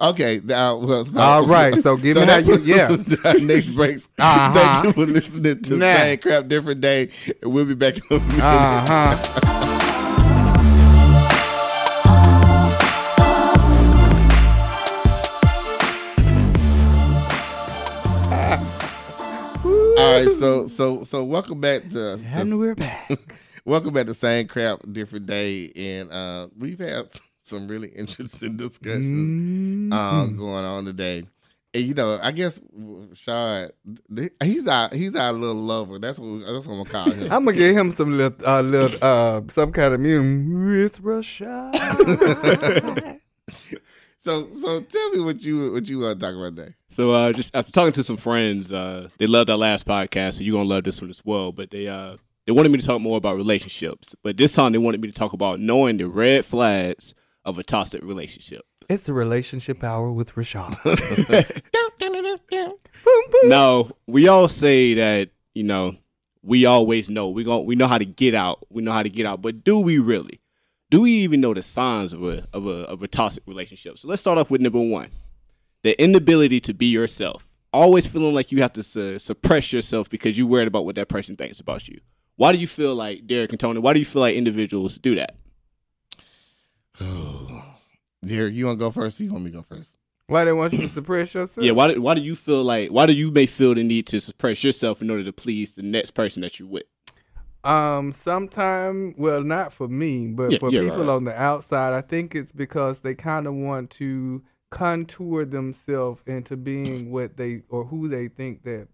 Okay. Now, well, so, All right, so give me how that you- yeah. us into our next breaks. Uh-huh. Thank you for listening to Nah. Same Crap Different Day. We'll be back in a minute. Uh huh. All right, so so so welcome back to, And to we're back. welcome back to Same Crap Different Day, and uh, we've had some really interesting discussions uh, Mm-hmm. going on today. And you know, I guess Shad, he's our he's our little lover. That's what that's what I'm gonna call him. I'm gonna give him some little, uh, little, uh, some kind of music. It's Rashad. So so tell me what you what you want to talk about today. So uh, just after talking to some friends, uh, they loved our last podcast, so you're gonna love this one as well. But they uh, they wanted me to talk more about relationships, but this time they wanted me to talk about knowing the red flags of a toxic relationship. It's the relationship hour with Rashad. now we all say that you know we always know. We go we know how to get out. We know how to get out. But do we really? Do we even know the signs of a of a of a toxic relationship? So let's start off with number one the inability to be yourself. Always feeling like you have to su- suppress yourself because you're worried about what that person thinks about you. Why do you feel like derek and tony why do you feel like individuals do that Here, you want to go first? Or you want me to go first? Why they want you to suppress yourself? yeah why do, why do you feel like why do you may feel the need to suppress yourself in order to please the next person that you're with Um, sometime, well, not for me, but Yeah, for yeah, people right, right. on the outside, I think it's because they kind of want to contour themselves into being what they or who they think that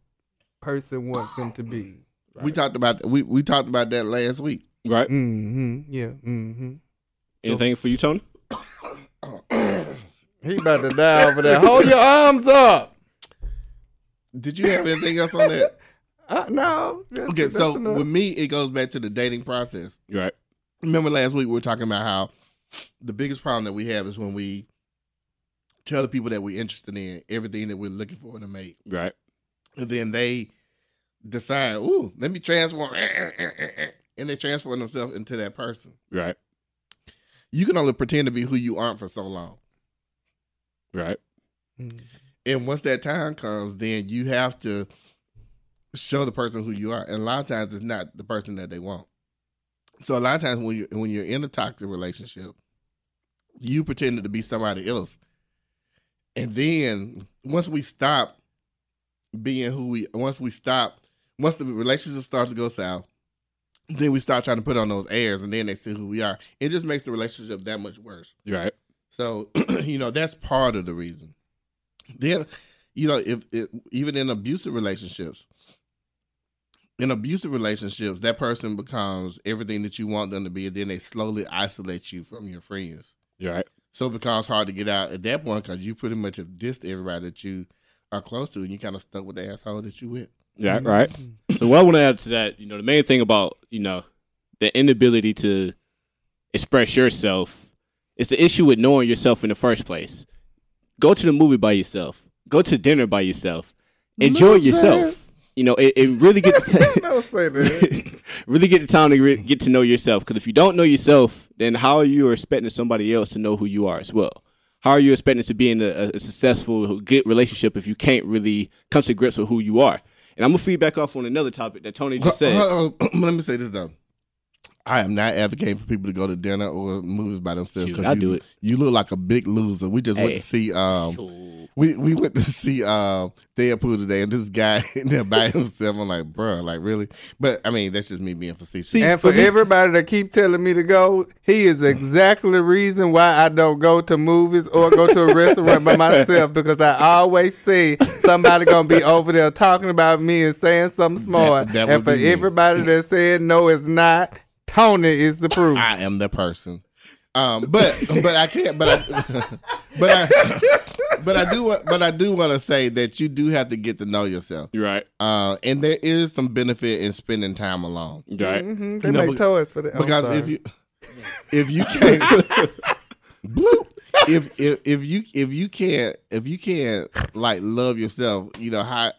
person wants them to be. We talked about we we talked about that last week. right Mm-hmm. Yeah. Mm-hmm. Anything for you tony He about to die over there. Hold your arms up. Did you have anything else on that? Uh, no. that's- Okay, that's so enough. with me, it goes back to the dating process. right Remember last week we were talking about how the biggest problem that we have is when we tell the people that we're interested in everything that we're looking for in a mate, right and then they decide, "Ooh, let me transform," and they transform themselves into that person. right You can only pretend to be who you aren't for so long. right Mm. And once that time comes, then you have to show the person who you are. And a lot of times it's not the person that they want. So a lot of times when you when you're in a toxic relationship, you pretended to be somebody else. And then once we stop being who we once we stop once the relationship starts to go south, then we start trying to put on those airs and then they see who we are. It just makes the relationship that much worse. right So, you know, that's part of the reason. Then, you know, if it, even in abusive relationships, in abusive relationships, that person becomes everything that you want them to be, and then they slowly isolate you from your friends. right So it becomes hard to get out at that point because you pretty much have dissed everybody that you are close to, and you kind of stuck with the asshole that you with. Yeah, right. Mm-hmm. So what I want to add to that, you know, the main thing about you know the inability to express yourself is the issue with knowing yourself in the first place. Go to the movie by yourself. Go to dinner by yourself. Enjoy yourself. You know, it, it really gets say that. really get the time to re- get to know yourself. Because if you don't know yourself, then how are you expecting somebody else to know who you are as well? How are you expecting to be in a, a successful, good relationship if you can't really come to grips with who you are? And I'm gonna feedback off on another topic that Tony just said. Hold on, Let me say this though. I am not advocating for people to go to dinner or movies by themselves. Shoot, 'cause I you, do it. You look like a big loser. We just went to see um Cool. we we went to see uh Deadpool today and this guy in there by himself. I'm like, bruh, like really? But I mean, that's just me being facetious. See, And for me- everybody that keep telling me to go, he is exactly the reason why I don't go to movies or go to a restaurant by myself because I always see somebody gonna be over there talking about me and saying something smart. that and for be me. everybody that said no, it's not. Tony is the proof. I am the person. Um, but but I can't. But I but I but I do but I do want to say that you do have to get to know yourself. You're right. Uh, and there is some benefit in spending time alone. You're right. Mhm, They You make but- toys for that. I'm because sorry. if you if you can't bloop if if if you if you can't if you can't like love yourself, you know how.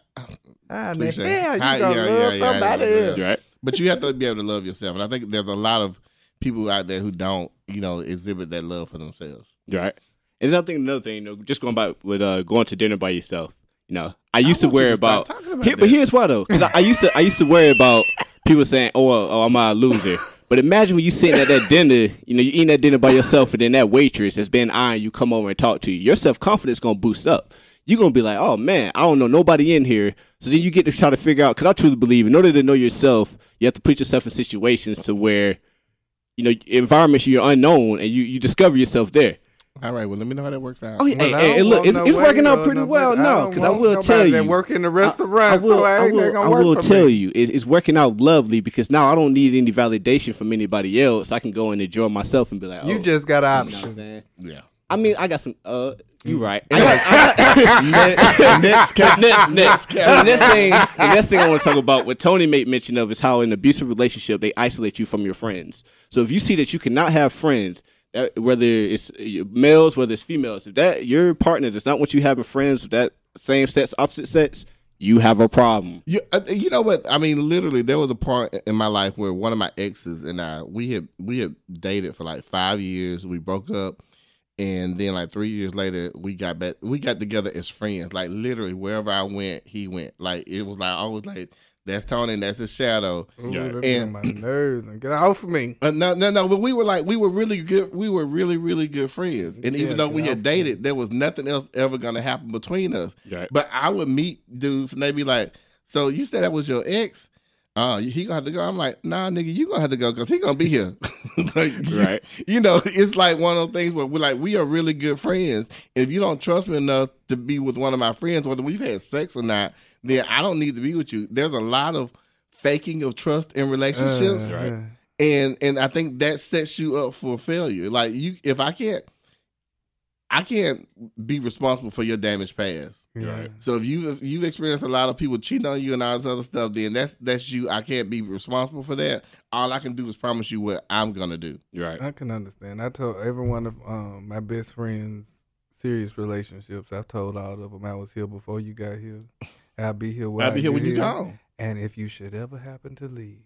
ah, the cliche. hell you Hi- gonna yeah, love yeah, yeah, somebody yeah, yeah. else? Right. But you have to be able to love yourself, and I think there's a lot of people out there who don't, you know, exhibit that love for themselves. Right. And another thing, another thing, you know, just going by with uh, going to dinner by yourself. You know, I used to worry about. talking about Here, but here's why though, because I, I used to I used to worry about people saying, "Oh, oh, I'm a loser." But imagine when you sitting at that dinner, you know, you eating that dinner by yourself, and then that waitress has been eyeing you come over and talk to you. Your self confidence gonna boost up. You're gonna be like, "Oh man, I don't know nobody in here." So then you get to try to figure out. Because I truly believe, in order to know yourself, you have to put yourself in situations to where, you know, environments you're unknown, and you you discover yourself there. All right, well, let me know how that works out. Oh yeah, Well, hey, hey, look, it's, no it's working out pretty nobody- well now. Because I want will tell you, work in the I, restaurant, I will, so I I will, gonna I will for tell me. you, it, it's working out lovely because now I don't need any validation from anybody else. I can go and enjoy myself and be like, oh, You just got you know I'm options. saying? yeah. I mean, I got some. Uh, you right. I got, next, next, cap- next, next, cap- the next thing, the next thing I want to talk about, what Tony made mention of, is how in an abusive relationship they isolate you from your friends. So if you see that you cannot have friends, whether it's uh, males, whether it's females, if that your partner does not want you having friends with that same sex, opposite sex, you have a problem. You, uh, you know what? I mean, literally, there was a part in my life where one of my exes and I we had we had dated for like five years. We broke up, and then like three years later, we got back. We got together as friends. Like literally, wherever I went, he went. Like it was like I was like, "That's Tony, and that's his shadow." Ooh, Yeah. And- my nerves. And get off of me. Uh, no, no, no. But we were like, we were really good. We were really, really good friends. And Yeah, even though we had dated, there was nothing else ever going to happen between us. Right. But I would meet dudes and they'd be like, "So you said that was your ex? Uh, he gonna have to go." I'm like, "Nah, nigga, you gonna have to go because he gonna be here." like, Right. You know, it's like one of those things where we're like, we are really good friends. If you don't trust me enough to be with one of my friends, whether we've had sex or not, then I don't need to be with you. There's a lot of faking of trust in relationships Uh, Right. and and I think that sets you up for failure. Like you, if I can't, I can't be responsible for your damaged past. Right. So if you if you've experienced a lot of people cheating on you and all this other stuff, then that's that's you. I can't be responsible for that. All I can do is promise you what I'm gonna do. Right. I can understand. I told every one of um, my best friends serious relationships. I've told all of them I was here before you got here. I'll be here when I'll be here when get you gone. And if you should ever happen to leave,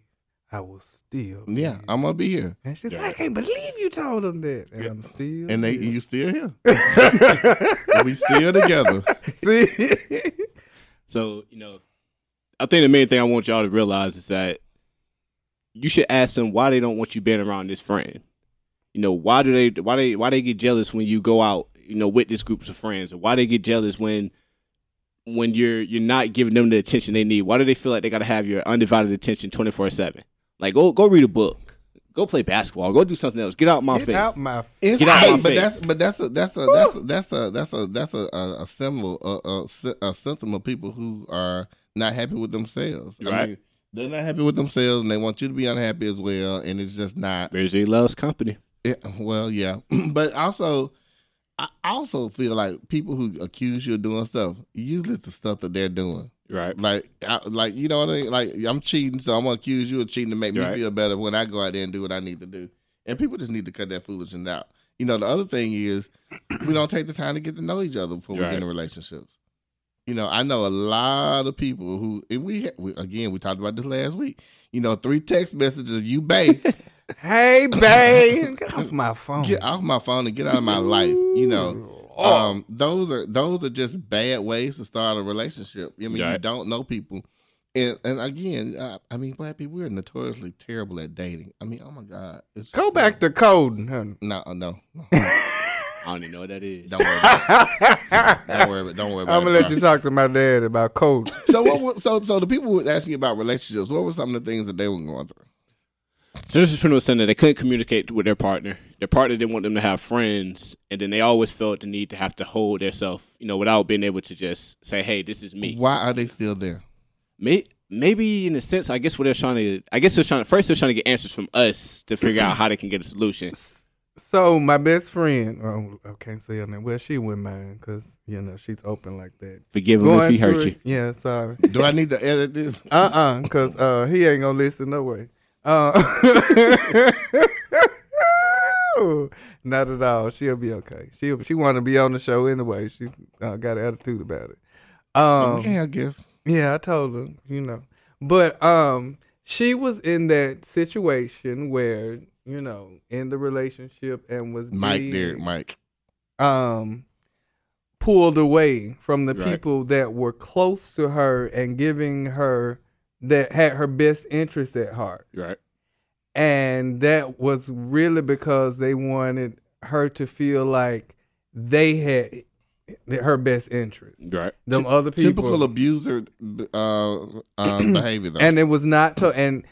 I will still. be Yeah, here. I'm gonna be here, And she's Yeah. like, I can't believe you told them that. And Yeah. I'm still. and they here. you still here. we still together. See? So, you know, I think the main thing I want y'all to realize is that you should ask them why they don't want you being around this friend. You know, why do they why they why they get jealous when you go out, you know, with this groups of friends, or why they get jealous when when you're you're not giving them the attention they need. Why do they feel like they gotta have your undivided attention twenty four seven? Like go go read a book. Go play basketball. Go do something else. Get out my Get face. out my. It's Get out hey, my but face. that's but that's a that's a that's a that's a that's a that's a, a, a symbol a, a, a symptom of people who are not happy with themselves. I Right. mean, they're not happy with themselves, and they want you to be unhappy as well. And it's just not. Misery loves company. It, well, yeah, but also, I also feel like people who accuse you of doing stuff, usually it's the stuff that they're doing. Right. Like, I, like you know what I mean? Like, I'm cheating, so I'm gonna accuse you of cheating to make me Right. feel better when I go out there and do what I need to do. And people just need to cut that foolishness out. You know, the other thing is we don't take the time to get to know each other before we get in relationships. You know, I know a lot of people who, and we, we again, we talked about this last week. You know, three text messages, you babe, Hey, babe, get off my phone. get off my phone and get out of my life. You know. Um, those are those are just bad ways to start a relationship. I mean, you don't know people, and and again, uh, I mean, black people we're notoriously terrible at dating. I mean, oh my god, it's Go back to coding, honey. no, no, no. I don't even know what that is. don't worry, about it. don't worry, about, don't worry about I'm gonna it. let you talk to my dad about code. So what? was- So so the people were asking about relationships, what were some of the things that they were going through? So this is pretty much saying that they couldn't communicate with their partner. Their partner didn't want them to have friends, and then they always felt the need to have to hold themselves, you know, without being able to just say, "Hey, this is me." Why are they still there? May- Maybe in a sense, I guess what they're trying to, I guess they're trying to first they're trying to get answers from us to figure out how they can get a solution. So my best friend, oh, I can't say her name. Well, she wouldn't mind because you know she's open like that. Forgive him if he hurt you. Yeah, sorry. Do I need to edit this? Uh uh because uh, he ain't gonna listen no way. Uh, not at all. She'll be okay. She she want to be on the show anyway. She uh, got an attitude about it. Um, okay, I guess. Yeah, I told her, you know. But um she was in that situation where, you know, in the relationship and was Mike, being, there, Mike. um pulled away from the Right. people that were close to her and giving her that had her best interest at heart. Right. And that was really because they wanted her to feel like they had her best interest. Right. Them other people Typical abuser uh, um, behavior, though. and it was not to, and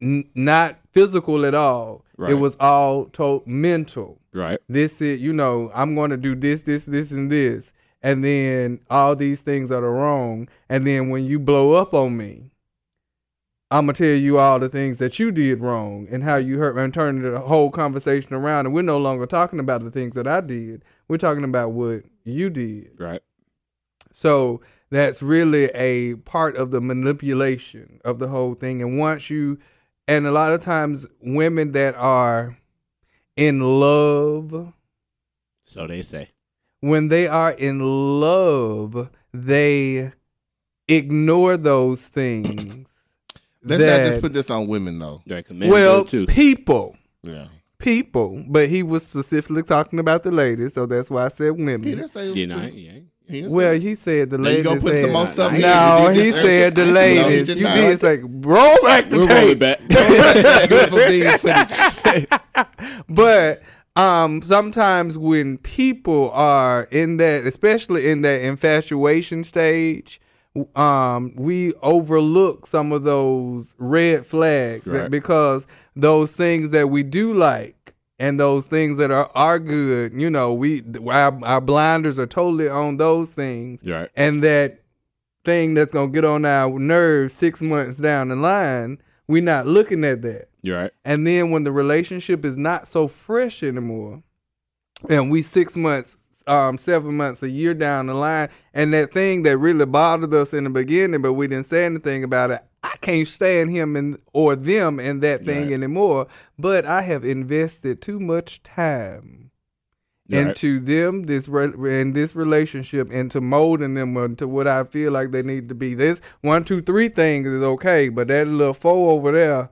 n- not physical at all. Right. It was all to mental. Right. This is you know I'm going to do this, this, this, and this, and then all these things that are wrong, and then when you blow up on me, I'm gonna tell you all the things that you did wrong and how you hurt and turn the whole conversation around. And we're no longer talking about the things that I did. We're talking about what you did. Right. So that's really a part of the manipulation of the whole thing. And once you, and a lot of times women that are in love, So they say. when they are in love, they ignore those things. Let's not just put this on women though. Right. 'cause men well, too. people, Yeah. people, but he was specifically talking about the ladies, so that's why I said women. He didn't say. You know, yeah. He Well, he said the Now you ladies. gonna put said, some more stuff in. No, You did he this said the earlier. No, he ladies. did you not. did say roll back the We'll roll tape. it back. Beautiful being footage. but um sometimes when people are in that especially in that infatuation stage um we overlook some of those red flags Right. because those things that we do like and those things that are are good you know we our, our blinders are totally on those things right. and that thing that's gonna get on our nerves six months down the line we're not looking at that You're right. and then when the relationship is not so fresh anymore, and we six months, um, seven months, a year down the line, and that thing that really bothered us in the beginning, but we didn't say anything about it. I can't stand him and or them in that thing Right. anymore. But I have invested too much time You're right. into them this re- in this relationship into molding them into what I feel like they need to be. This one, two, three things is okay, but that little four over there,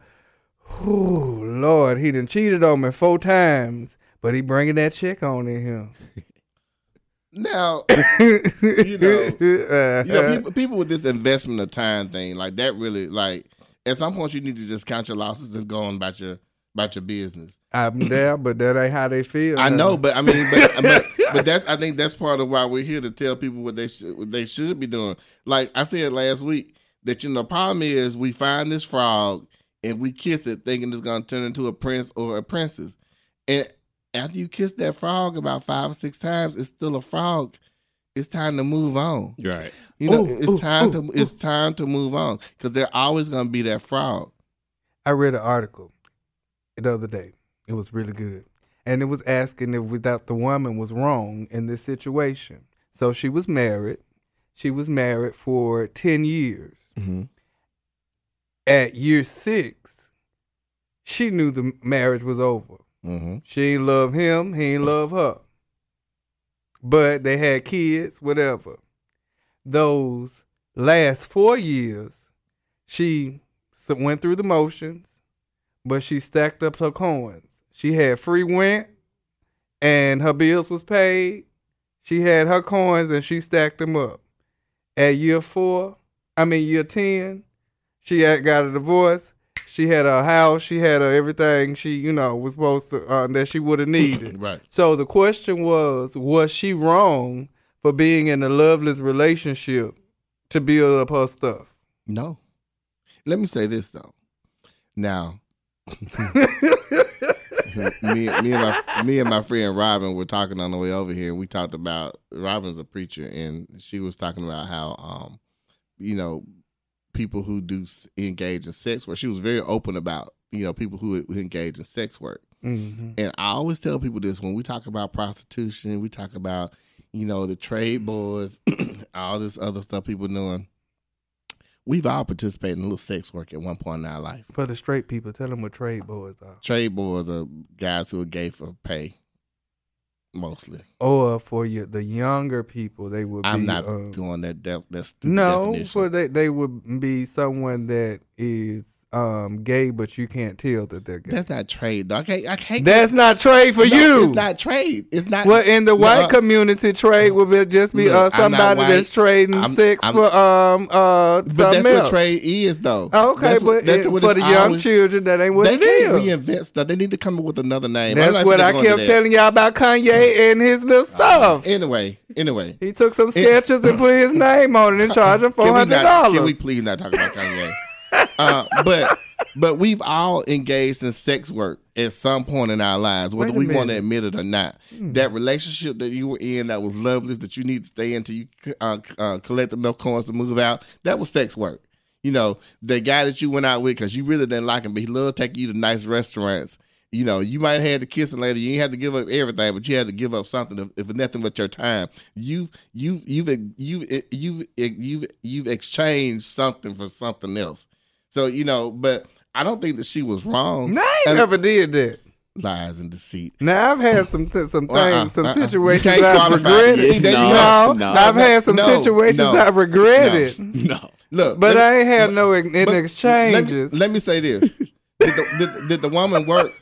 whew, Lord, he done cheated on me four times, but he bringing that check on in him. Now, you know, you know, uh-huh. people, people with this investment of time thing, like that, really, like at some point, you need to just count your losses and go on about your about your business. I'm there, but that ain't how they feel. I know, but I mean, but, but but that's I think that's part of why we're here to tell people what they should what they should be doing. Like I said last week, that you know, the problem is we find this frog and we kiss it, thinking it's gonna turn into a prince or a princess, and after you kiss that frog about five or six times, it's still a frog. It's time to move on. Right. You know, Ooh, it's ooh, time ooh, to it's time to move on because they're always gonna be that frog. I read an article the other day. It was really good. And it was asking if without the woman was wrong in this situation. So she was married. She was married for 10 years. Mm-hmm. At year six, she knew the marriage was over. Mm-hmm. She ain't love him, he ain't love her. But they had kids, whatever. Those last four years, she went through the motions, but she stacked up her coins. She had free rent, and her bills was paid. She had her coins, and she stacked them up. At year four, I mean year ten, she had got a divorce. She had a house. She had her everything she, you know, was supposed to uh, that she would have needed. Right. So the question was, was she wrong for being in a loveless relationship to build up her stuff? No. Let me say this though. Now, me, me and my me and my friend Robin were talking on the way over here. We talked about Robin's a preacher, and she was talking about how, um, you know, people who do engage in sex work. She was very open about you know people who, engage in sex work. hmm And I always tell people this when we talk about prostitution, we talk about, you know, the trade boys, all this other stuff people doing. We've all participated in a little sex work at one point in our life. For the straight people, tell them what trade boys are. Trade boys are guys who are gay for pay, mostly. Or for you, the younger people, they would I'm be. not um, going that def- that stupid no, definition. for they they would be someone that is um gay, but you can't tell that they're gay. That's not trade. Though. I can't. I can't. That's not trade for No, you. It's not trade. It's not. Well, in the No, white uh, community, trade would be just be Look, uh, somebody that's trading I'm- sex I'm- for um uh but that's else. what trade is, though. Oh, okay, That's what- but that's it- what for the young always- children, that ain't what they it can't is. reinvent stuff. They need to come up with another name. That's not what I kept telling y'all about Kanye and his little stuff. Anyway, anyway. he took some sketches and put his name on it and charged him four Can we hundred? Can we dollars. please not talk about Kanye? Uh, but but we've all engaged in sex work at some point in our lives, whether we want to. Hmm. admit it or not. That relationship that you were in that was loveless, that you need to stay in until you uh, uh, collect enough coins to move out, that was sex work. You know, the guy that you went out with because you really didn't like him, but he loved taking you to nice restaurants. You know, you might have had the kissing later. You ain't had to give up everything, but you had to give up something, if, if nothing but your time. You've you've you've you've you've you've you've exchanged something for something else. So you know, but I don't think that she was wrong. No, I ain't And- never did that. Lies and deceit. Now I've had some th- some uh-uh, things, Uh-uh, some uh-uh. You situations can't I've qualify. regretted. See, there no. No. I've had some No, situations no, I've regretted, No. Look, but me- I ain't had no in, in but exchanges. Let me, let me say this: did the, did, did the woman work?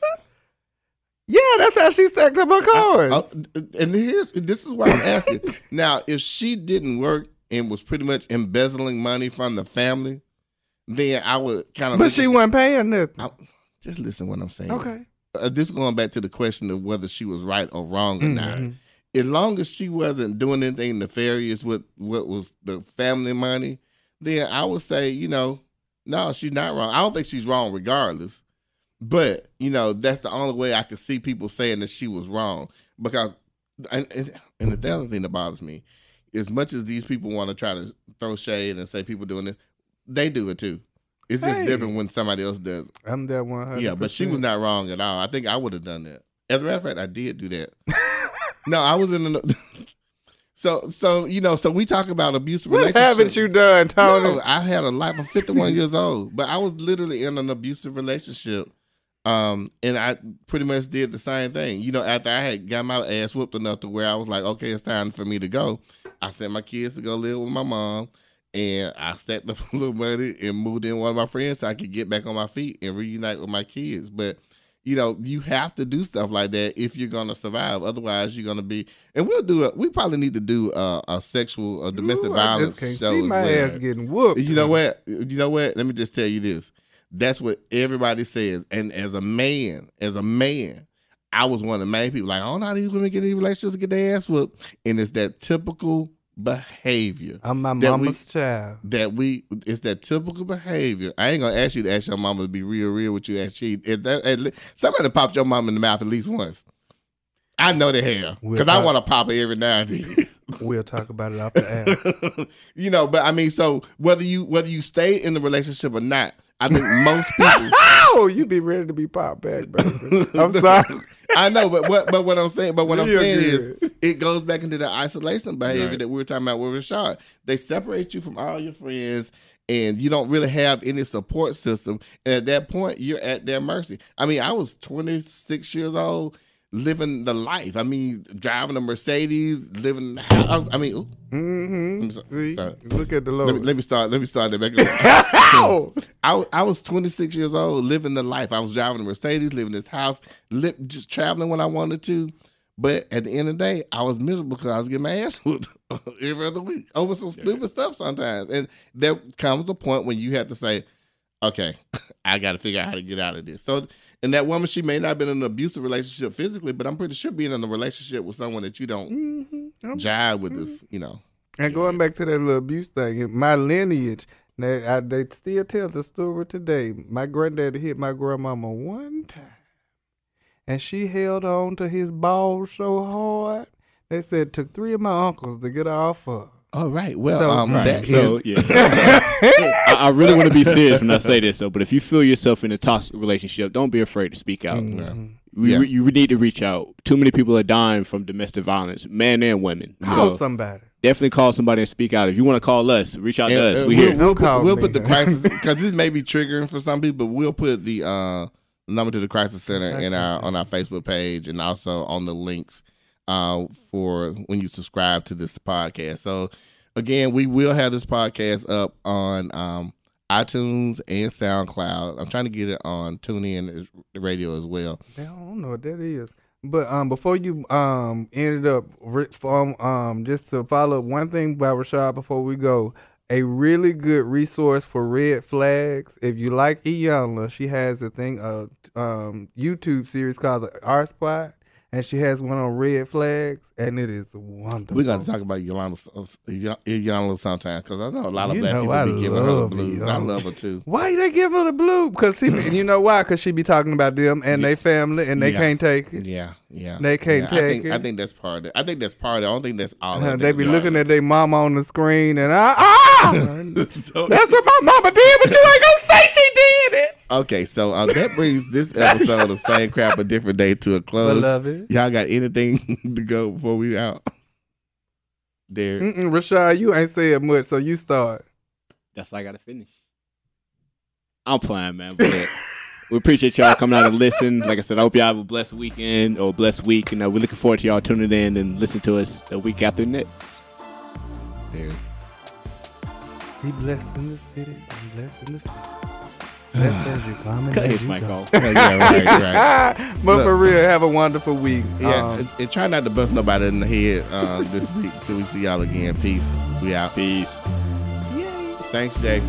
yeah, that's how she stacked up her cards. And here's this is why I'm asking. now, if she didn't work and was pretty much embezzling money from the family, then I would kind of. but she wasn't paying nothing. I, just listen to what I'm saying. Okay. Uh, this going back to the question of whether she was right or wrong or not. Mhm. As long as she wasn't doing anything nefarious with what was the family money, then I would say, you know, no, she's not wrong. I don't think she's wrong regardless. But, you know, that's the only way I could see people saying that she was wrong. Because, and, and, the other thing that bothers me, as much as these people want to try to throw shade and say people doing it, they do it too. It's just Hey. different when somebody else does it. I'm that one hundred. Yeah, but she was not wrong at all. I think I would have done that. As a matter of fact, I did do that. no, I was in the. so so you know so we talk about abusive What relationships. haven't you done, Tony? No, I had a life of 51 years old, but I was literally in an abusive relationship. Um, and I pretty much did the same thing. You know, after I had got my ass whooped enough to where I was like, okay, it's time for me to go. I sent my kids to go live with my mom, and I stacked up a little money and moved in with one of my friends so I could get back on my feet and reunite with my kids. But you know, you have to do stuff like that if you're gonna survive. Otherwise, you're gonna be. And we'll do it. We probably need to do a, a sexual, a domestic Ooh, I violence just can't show see my well. ass getting whooped. You know what? You know what? Let me just tell you this. That's what everybody says. And as a man, as a man, I was one of the main people like, I don't know how these women get in these relationships and get their ass whooped. And it's that typical behavior I'm my that we- mama's child. that we it's that typical behavior. I ain't gonna ask you to ask your mama to be real, real with you. And she, if that, at le- somebody popped your mama in the mouth at least once. I know they have We'll because I want to pop her every now and then. We'll talk about it after. the you know, but I mean, so whether you whether you stay in the relationship or not, I think most people. oh, you be ready to be popped back, baby. I'm sorry. I know, but what but what I'm saying, but what I'm Real saying good. is, it goes back into the isolation behavior Right. that we were talking about with Rashad. They separate you from all your friends, and you don't really have any support system. And at that point, you're at their mercy. I mean, I was 26 years old. Living the life. I mean, driving a Mercedes, living in the house. I mean, ooh, Mm-hmm. So- See, look at the let me, let me start. Let me start that back. I, I was 26 years old, living the life. I was driving a Mercedes, living this house, li- just traveling when I wanted to. But at the end of the day, I was miserable because I was getting my ass whooped every other week over some stupid stuff sometimes. And there comes a point when you have to say, okay, I got to figure out how to get out of this. So, and that woman, she may not have been in an abusive relationship physically, but I'm pretty sure being in a relationship with someone that you don't Mhm. I'm- jive with is, you know. And going back to that little abuse thing, in my lineage, they, I, they still tell the story today. My granddaddy hit my grandmama one time, and she held on to his balls so hard. They said it took three of my uncles to get her off her. All right. Well, So- um, Right. that is so yeah, I, I really want to be serious when I say this, though. But if you feel yourself in a toxic relationship, don't be afraid to speak out. Mhm. We, Yeah. we- you need to reach out. Too many people are dying from domestic violence, men and women. Call So somebody. definitely call somebody and speak out. If you want to call us, reach out to us. uh, we we'll, here. we'll call put, we'll put the crisis because this may be triggering for some people. But we'll put the uh, number to the crisis center in our on our Facebook page and also on the links uh, for when you subscribe to this podcast. So again, we will have this podcast up on um, iTunes and SoundCloud. I'm trying to get it on TuneIn radio as well. I don't know what that is. But um, before you um ended up from um just to follow up one thing by Rashad before we go, a really good resource for red flags. If you like Iyanla, she has a thing a um YouTube series called the R Spot, and she has one on red flags, and it is wonderful. We're gonna talk about Yolanda Yolanda sometimes because I know a lot of You black people I be giving her the blues. I love her too. Why they give her the blue? Because she, you know why? Because she be talking about them and their family, and they Yeah. can't take it. Yeah, yeah. They can't yeah, I take think, it. I think that's part of it. I think that's part of it. I don't think that's all. Uh, of it. they be looking at their mama on the screen, and I, ah. So- that's what my mama did, but you ain't say she did it. Okay, so uh, that brings this episode of Same Crap a Different Day to a close. Beloved. Y'all got anything to go before we out? There. Mm-mm, Rashad, you ain't said much, so you start. That's why I gotta finish. I'm playing, man. But we appreciate y'all coming out and listen. Like I said, I hope y'all have a blessed weekend or a blessed week. And uh, we're looking forward to y'all tuning in and listen to us the week after next. There. Be blessed in the cities and blessed in the fields. Blessed as you come and Cut as his you mic go. off. yeah, right, right. but for real, have a wonderful week. Yeah, Um, and, and try not to bust nobody in the head uh, this week till we see y'all again. Peace. We out. Peace. Thanks, Jay.